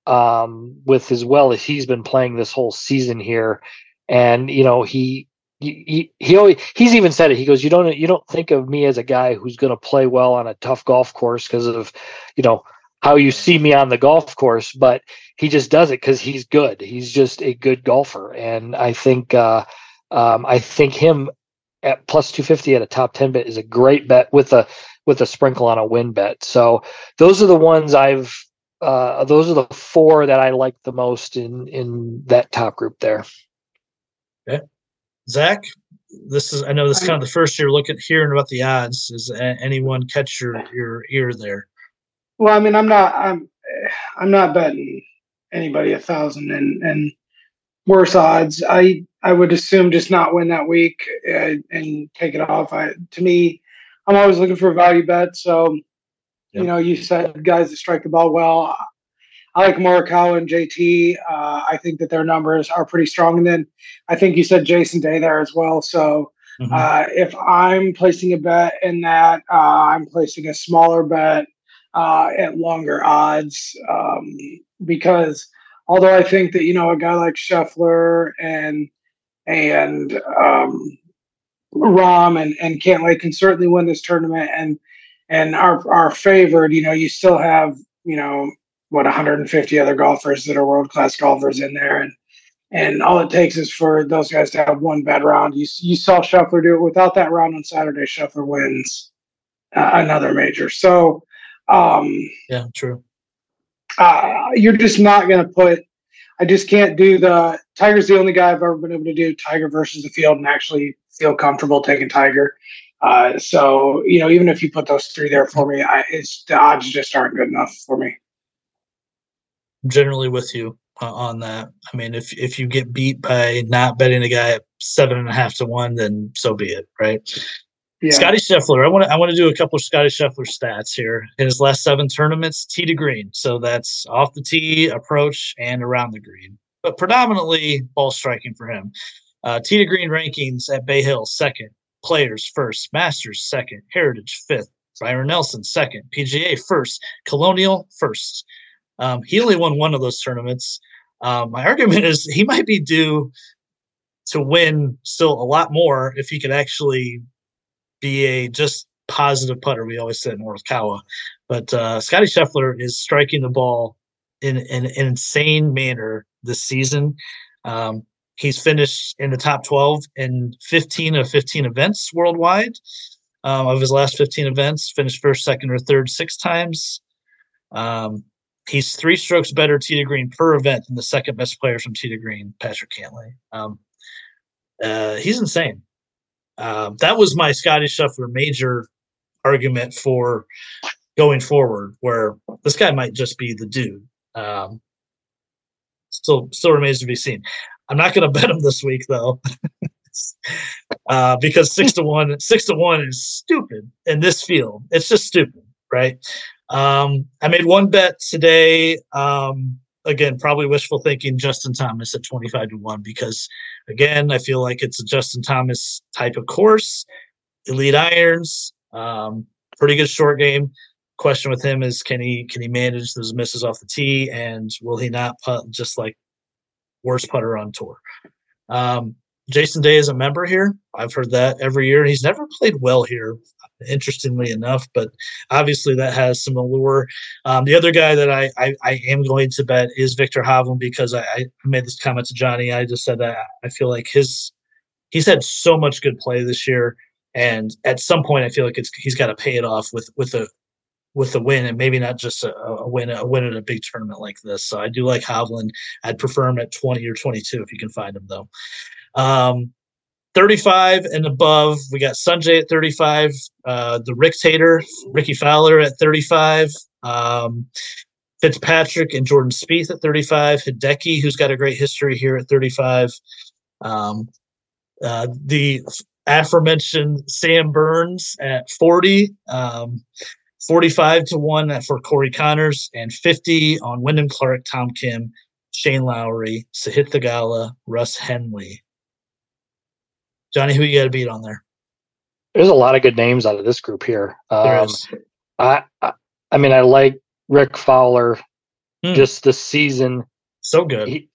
um, with as well as he's been playing this whole season here. And, you know, he, he, he always, he's even said it. He goes, you don't, you don't think of me as a guy who's going to play well on a tough golf course because of, you know, how you see me on the golf course, but he just does it because he's good. He's just a good golfer. And I think, uh, um, I think him at plus 250 at a top 10 bet is a great bet with a with a sprinkle on a win bet. So those are the ones I've uh, those are the four that I like the most in in that top group there. Okay, Zach, this is I know this is kind of the first year looking hearing about the odds. Does anyone catch your your ear there? Well, I mean, I'm not I'm I'm not betting anybody a thousand and and worse odds. I I would assume just not win that week uh, and take it off. I, to me, I'm always looking for a value bet. So, yep. you know, you said guys that strike the ball well. I like Morikawa and JT. Uh, I think that their numbers are pretty strong. And then I think you said Jason Day there as well. So mm-hmm. uh, if I'm placing a bet in that, uh, I'm placing a smaller bet uh, at longer odds um, because although I think that, you know, a guy like Scheffler and and um, Rahm and, and Cantlay can certainly win this tournament and and are are favored. You know, you still have you know what 150 other golfers that are world class golfers in there, and and all it takes is for those guys to have one bad round. You you saw Scheffler do it without that round on Saturday. Scheffler wins uh, another major. So um, yeah, true. Uh, you're just not going to put I just can't do the Tiger's the only guy I've ever been able to do Tiger versus the field and actually feel comfortable taking Tiger. Uh, so you know, even if you put those three there for me, I, it's the odds just aren't good enough for me. Generally with you uh, on that. I mean, if if you get beat by not betting a guy at seven and a half to one, then so be it, right? Yeah. Scotty Scheffler. I want to I want to do a couple of Scotty Scheffler stats here. In his last seven tournaments, tee to green. So that's off the tee, approach, and around the green. But predominantly ball striking for him. Uh, tee to green rankings at Bay Hill, second. Players first. Masters second. Heritage fifth. Byron Nelson second. PGA first. Colonial first. Um, he only won one of those tournaments. Um, my argument is he might be due to win still a lot more if he could actually be a just positive putter. We always said in Morikawa, but uh, Scotty Scheffler is striking the ball in, in, in an insane manner this season. Um, he's finished in the top 12 in 15 of 15 events worldwide. Um, of his last 15 events, finished first, second, or third six times. Um, he's three strokes better tee to green per event than the second best player from tee to green, Patrick Cantlay. Um, uh, he's insane. Um, that was my Scotty Scheffler major argument for going forward, where this guy might just be the dude. Um, still, still remains to be seen. I'm not going [laughs] to bet him this week though, [laughs] uh, because six to one, six to one is stupid in this field. It's just stupid, right? Um, I made one bet today. Um, again, probably wishful thinking. Justin Thomas at twenty five to one because, again, I feel like it's a Justin Thomas type of course. Elite irons, um, pretty good short game. Question with him is can he can he manage those misses off the tee and will he not putt just like worst putter on tour? Um, Jason Day is a member here. I've heard that every year. He's never played well here, interestingly enough, but obviously that has some allure. Um, the other guy that I, I, I, am going to bet is Viktor Hovland because I, I, made this comment to Johnny. I just said that I feel like his he's had so much good play this year, and at some point I feel like it's he's got to pay it off with with a with a win and maybe not just a, a, win a win at a big tournament like this. So I do like Hovland. I'd prefer him at 20 or 22 if you can find him though. Um, 35 and above, we got Sungjae at 35, uh, the Rick Tater, Rickie Fowler at 35, um, Fitzpatrick and Jordan Spieth at 35, Hideki, who's got a great history here at 35, um, uh, the aforementioned Sam Burns at 40, um, 45 to 1 for Corey Conners and 50 on Wyndham Clark, Tom Kim, Shane Lowry, Sahith Theegala, Russ Henley. Johnny, who you got to beat on there? There's a lot of good names out of this group here. Um. I, I, I mean, I like Rick Fowler. Hmm. Just the season, so good. He,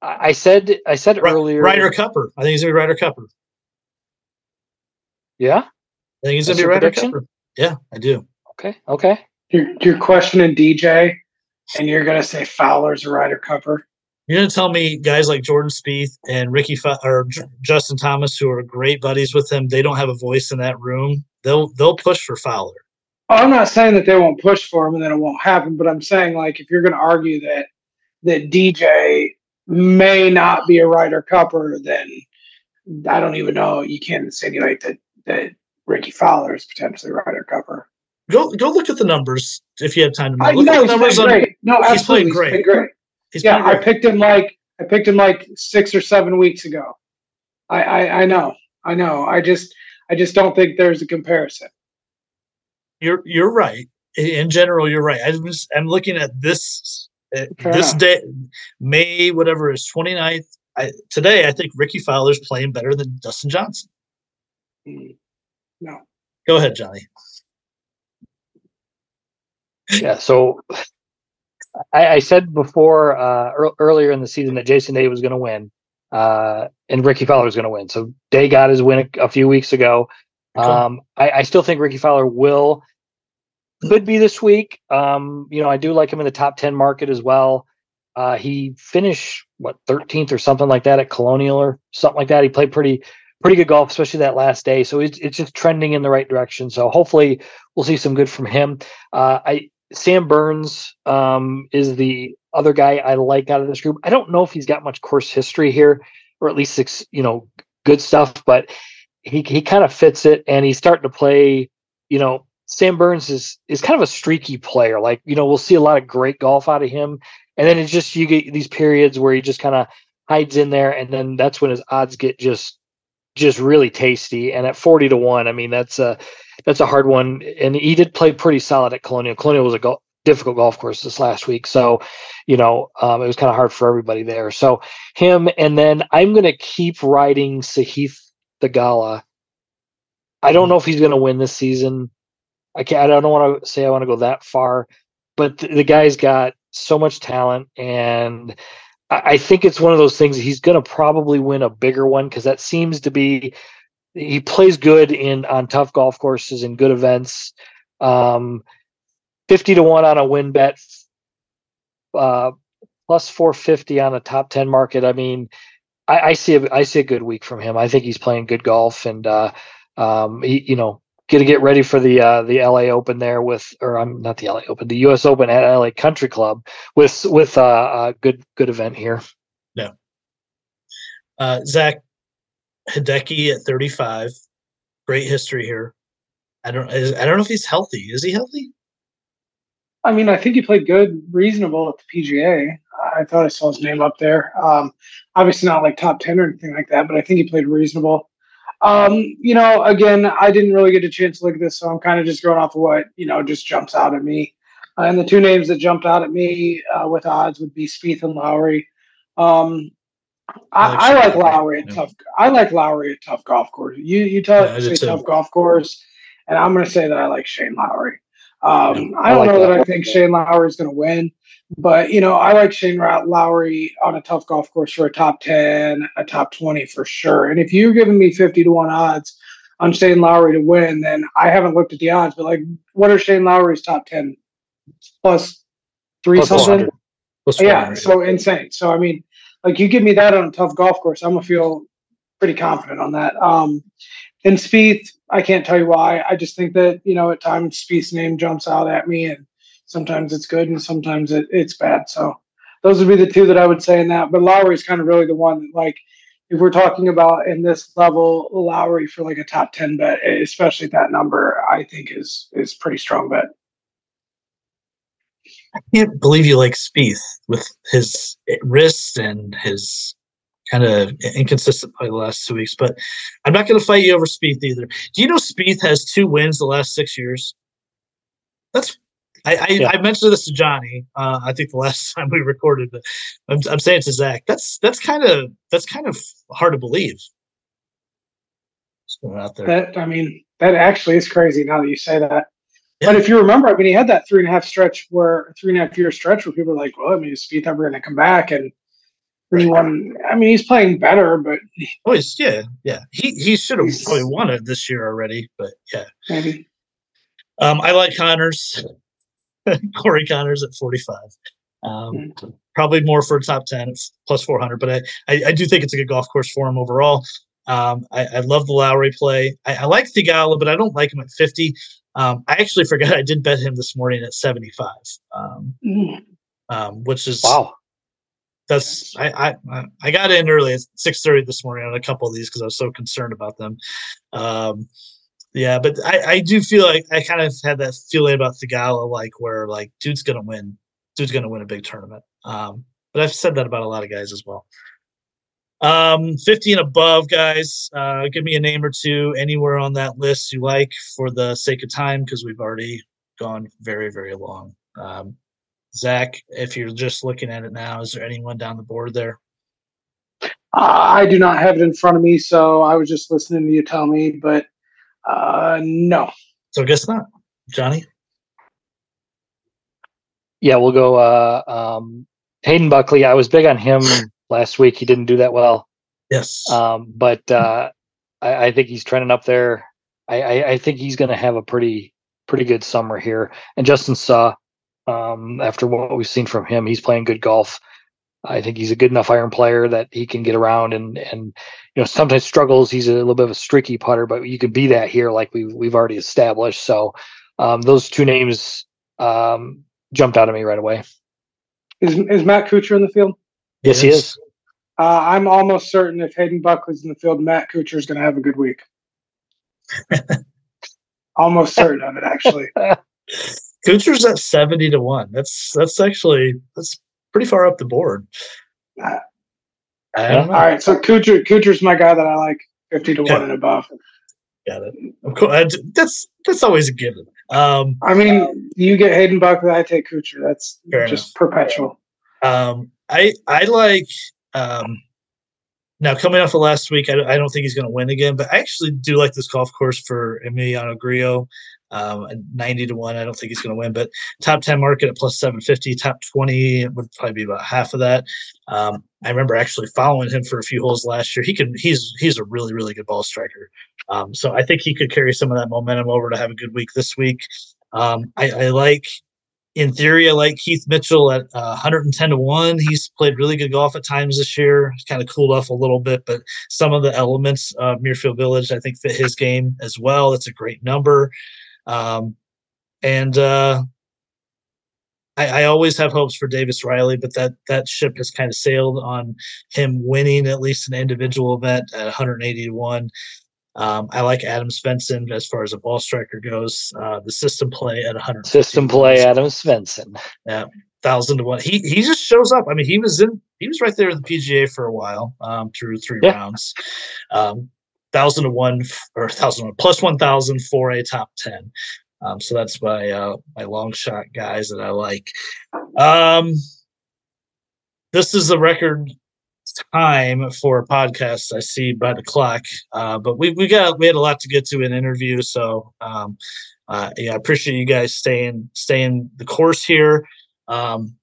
I said, I said R- earlier, Ryder Cupper. I think he's gonna be Ryder Cupper. Yeah, I think he's gonna be Ryder Cupper. Yeah, I do. Okay, okay. You're, you're questioning DJ, and you're gonna say Fowler's a Ryder cover. You're going to tell me guys like Jordan Spieth and Rickie F- or J- Justin Thomas, who are great buddies with him, they don't have a voice in that room. They'll they'll push for Fowler. I'm not saying that they won't push for him and that it won't happen, but I'm saying like if you're going to argue that that DJ may not be a Ryder Cupper, then I don't even know. You can't insinuate that that Rickie Fowler is potentially Ryder Cupper. Go go look at the numbers if you have time to. I, look at the numbers. On. No, absolutely, he's playing great. He's great. He's yeah, I picked him like I picked him like six or seven weeks ago. I, I I know, I know. I just I just don't think there's a comparison. You're you're right. In general, you're right. I was I'm looking at this uh, this enough. day May whatever is 29th. I, today I think Rickie Fowler's playing better than Dustin Johnson. Mm, no. Go ahead, Johnny. Yeah, so I, I said before uh, er, earlier in the season that Jason Day was going to win, uh, and Rickie Fowler was going to win. So Day got his win a, a few weeks ago. Um, I, I, still think Rickie Fowler will could be this week. Um, you know, I do like him in the top ten market as well. Uh, he finished what 13th or something like that at Colonial or something like that. He played pretty pretty good golf, especially that last day. So it's it's just trending in the right direction. So hopefully we'll see some good from him. Uh, I Sam Burns um, is the other guy I like out of this group. I don't know if he's got much course history here, or at least you know, good stuff, but he he kind of fits it, and he's starting to play. You know, Sam Burns is is kind of a streaky player. Like you know, we'll see a lot of great golf out of him, and then it's just you get these periods where he just kind of hides in there, and then that's when his odds get just just really tasty. And at forty to one, I mean, that's a that's a hard one. And he did play pretty solid at Colonial. Colonial was a go- difficult golf course this last week, so you know um, it was kind of hard for everybody there. So him, and then I'm going to keep riding Sahith Theegala. I don't know if he's going to win this season. I can't. I don't want to say I want to go that far, but the, the guy's got so much talent, and I, I think it's one of those things. He's going to probably win a bigger one because that seems to be he plays good in on tough golf courses and good events. Um, Fifty to one on a win bet, uh, plus four fifty on a top ten market. I mean, I, I, see a I see a good week from him. I think he's playing good golf, and uh, um, he, you know, get to get ready for the uh, the LA Open there with, or I'm not the LA Open, the U.S. Open at LA Country Club with with uh, a good good event here. Yeah. Uh, Zach, Hideki at 35. Great history here. I don't. I don't know if he's healthy. Is he healthy? I mean, I think he played good, reasonable at the PGA. I thought I saw his name up there. Um, obviously not like top ten or anything like that, but I think he played reasonable. Um, you know, again, I didn't really get a chance to look at this, so I'm kind of just going off of what you know just jumps out at me. Uh, and the two names that jumped out at me uh, with odds would be Spieth and Lowry. Um, I, I, like Lowry at yeah. tough. I like Lowry at tough golf course. You you tell yeah, say tough golf course, and I'm going to say that I like Shane Lowry. Um, I, I don't like know that. that I think Shane Lowry is going to win. But you know, I like Shane Lowry on a tough golf course for a top ten, a top twenty for sure. And if you're giving me fifty to one odds on Shane Lowry to win, then I haven't looked at the odds. But like, what are Shane Lowry's top ten plus three plus something? Plus yeah, so insane. So I mean, like you give me that on a tough golf course, I'm gonna feel pretty confident on that. Um, and Spieth, I can't tell you why. I just think that you know at times Spieth's name jumps out at me and sometimes it's good and sometimes it, it's bad. So those would be the two that I would say in that. But Lowry is kind of really the one that, like, if we're talking about in this level, Lowry for like a top ten bet, especially that number, I think is is pretty strong bet. I can't believe you like Spieth with his wrist and his kind of inconsistent play the last two weeks. But I'm not going to fight you over Spieth either. Do you know Spieth has two wins the last six years? That's I I, yeah. I mentioned this to Johnny. Uh, I think the last [laughs] time we recorded, but I'm, I'm saying to Zach, that's that's kind of that's kind of hard to believe. Just going out there. That I mean, that actually is crazy. Now that you say that. But if you remember, I mean, he had that three and a half stretch where three and a half year stretch where people were like, "Well, I mean, is Spieth ever going to come back?" And he won. I mean, he's playing better, but oh, he's yeah, yeah. He he should have probably won it this year already, but yeah, maybe. Um, I like Conners, [laughs] Corey Conners at 45. Um, mm-hmm. Probably more for a top 10, plus 400, but I, I, I, do think it's a good golf course for him overall. Um, I, I, love the Lowry play. I, I like Theegala, but I don't like him at 50. Um, I actually forgot I did bet him this morning at 75, mm. which is wow. That's I, I I got in early at six thirty this morning on a couple of these because I was so concerned about them. Um, yeah, but I, I do feel like I kind of had that feeling about Theegala, like where like dude's gonna win, dude's gonna win a big tournament. Um, but I've said that about a lot of guys as well. Um, 50 and above, guys. Uh, give me a name or two anywhere on that list you like for the sake of time, because we've already gone very, very long. Um, Zach, if you're just looking at it now, is there anyone down the board there? Uh, I do not have it in front of me, so I was just listening to you tell me. But uh, no. So guess not, Johnny. Yeah, we'll go. Uh, um, Hayden Buckley. I was big on him last week. He didn't do that well. Yes. Um, but uh, I, I, think he's trending up there. I, I, I think he's going to have a pretty pretty good summer here. And Justin Suh, um, after what we've seen from him, he's playing good golf. I think he's a good enough iron player that he can get around and and you know sometimes struggles. He's a little bit of a streaky putter, but you can be that here, like we've we've already established. So um, those two names um, jumped out at me right away. Is is Matt Kuchar in the field? Yes, he is. Uh, I'm almost certain if Hayden Buckley's in the field, Matt Kuchar is going to have a good week. [laughs] almost certain of it, actually. [laughs] Kuchar's at seventy to one. That's that's actually that's pretty far up the board. Uh, all right, so Kuchar, Kuchar's my guy that I like, fifty to one and above. Got it. Of course, that's that's always a given. Um, I mean, you get Hayden Buckley, I take Kuchar. That's just enough. perpetual. Um, I I like um, now coming off of last week. I, I don't think he's going to win again, but I actually do like this golf course for Emiliano Grillo um, 90 to 1. I don't think he's going to win, but top 10 market at plus 750, top 20 would probably be about half of that. Um, I remember actually following him for a few holes last year. He can, he's, he's a really, really good ball striker. Um, so I think he could carry some of that momentum over to have a good week this week. Um, I, I, like, in theory, I like Keith Mitchell at uh, 110 to 1. He's played really good golf at times this year. He's kind of cooled off a little bit, but some of the elements of Muirfield Village, I think, fit his game as well. It's a great number. Um, and uh, I, I, always have hopes for Davis Riley, but that that ship has kind of sailed on him winning at least an individual event at 180 to one. Um, I like Adam Svensson as far as a ball striker goes. Uh, the system play at 100. System play, Adam Svensson. Yeah, thousand to one. He he just shows up. I mean, he was in. He was right there at the PGA for a while um, through three yeah. rounds. Um, thousand to one or thousand plus one thousand for a top ten. Um, so that's my uh, my long shot guys that I like. Um, this is the record time for a podcast. I see by the clock, uh, but we we got we had a lot to get to in interview. So um, uh, yeah, I appreciate you guys staying staying the course here. Um,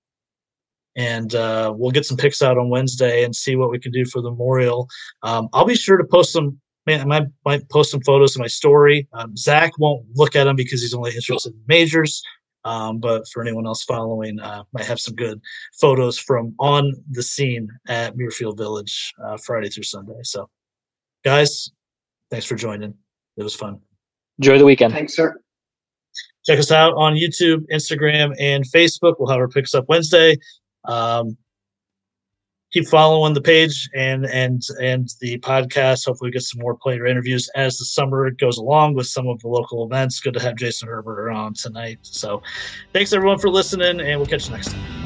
and uh, we'll get some picks out on Wednesday and see what we can do for the memorial. Um, I'll be sure to post some man, I might, might post some photos in my story. Um, Zach won't look at them because he's only interested in majors. Um, but for anyone else following, uh, might have some good photos from on the scene at Muirfield Village uh, Friday through Sunday. So, guys, thanks for joining. It was fun. Enjoy the weekend. Thanks, sir. Check us out on YouTube, Instagram, and Facebook. We'll have our picks up Wednesday. Um, keep following the page and and and the podcast. Hopefully, get some more player interviews as the summer goes along with some of the local events. Good to have Jason Herberger on tonight. So, thanks everyone for listening, and we'll catch you next time.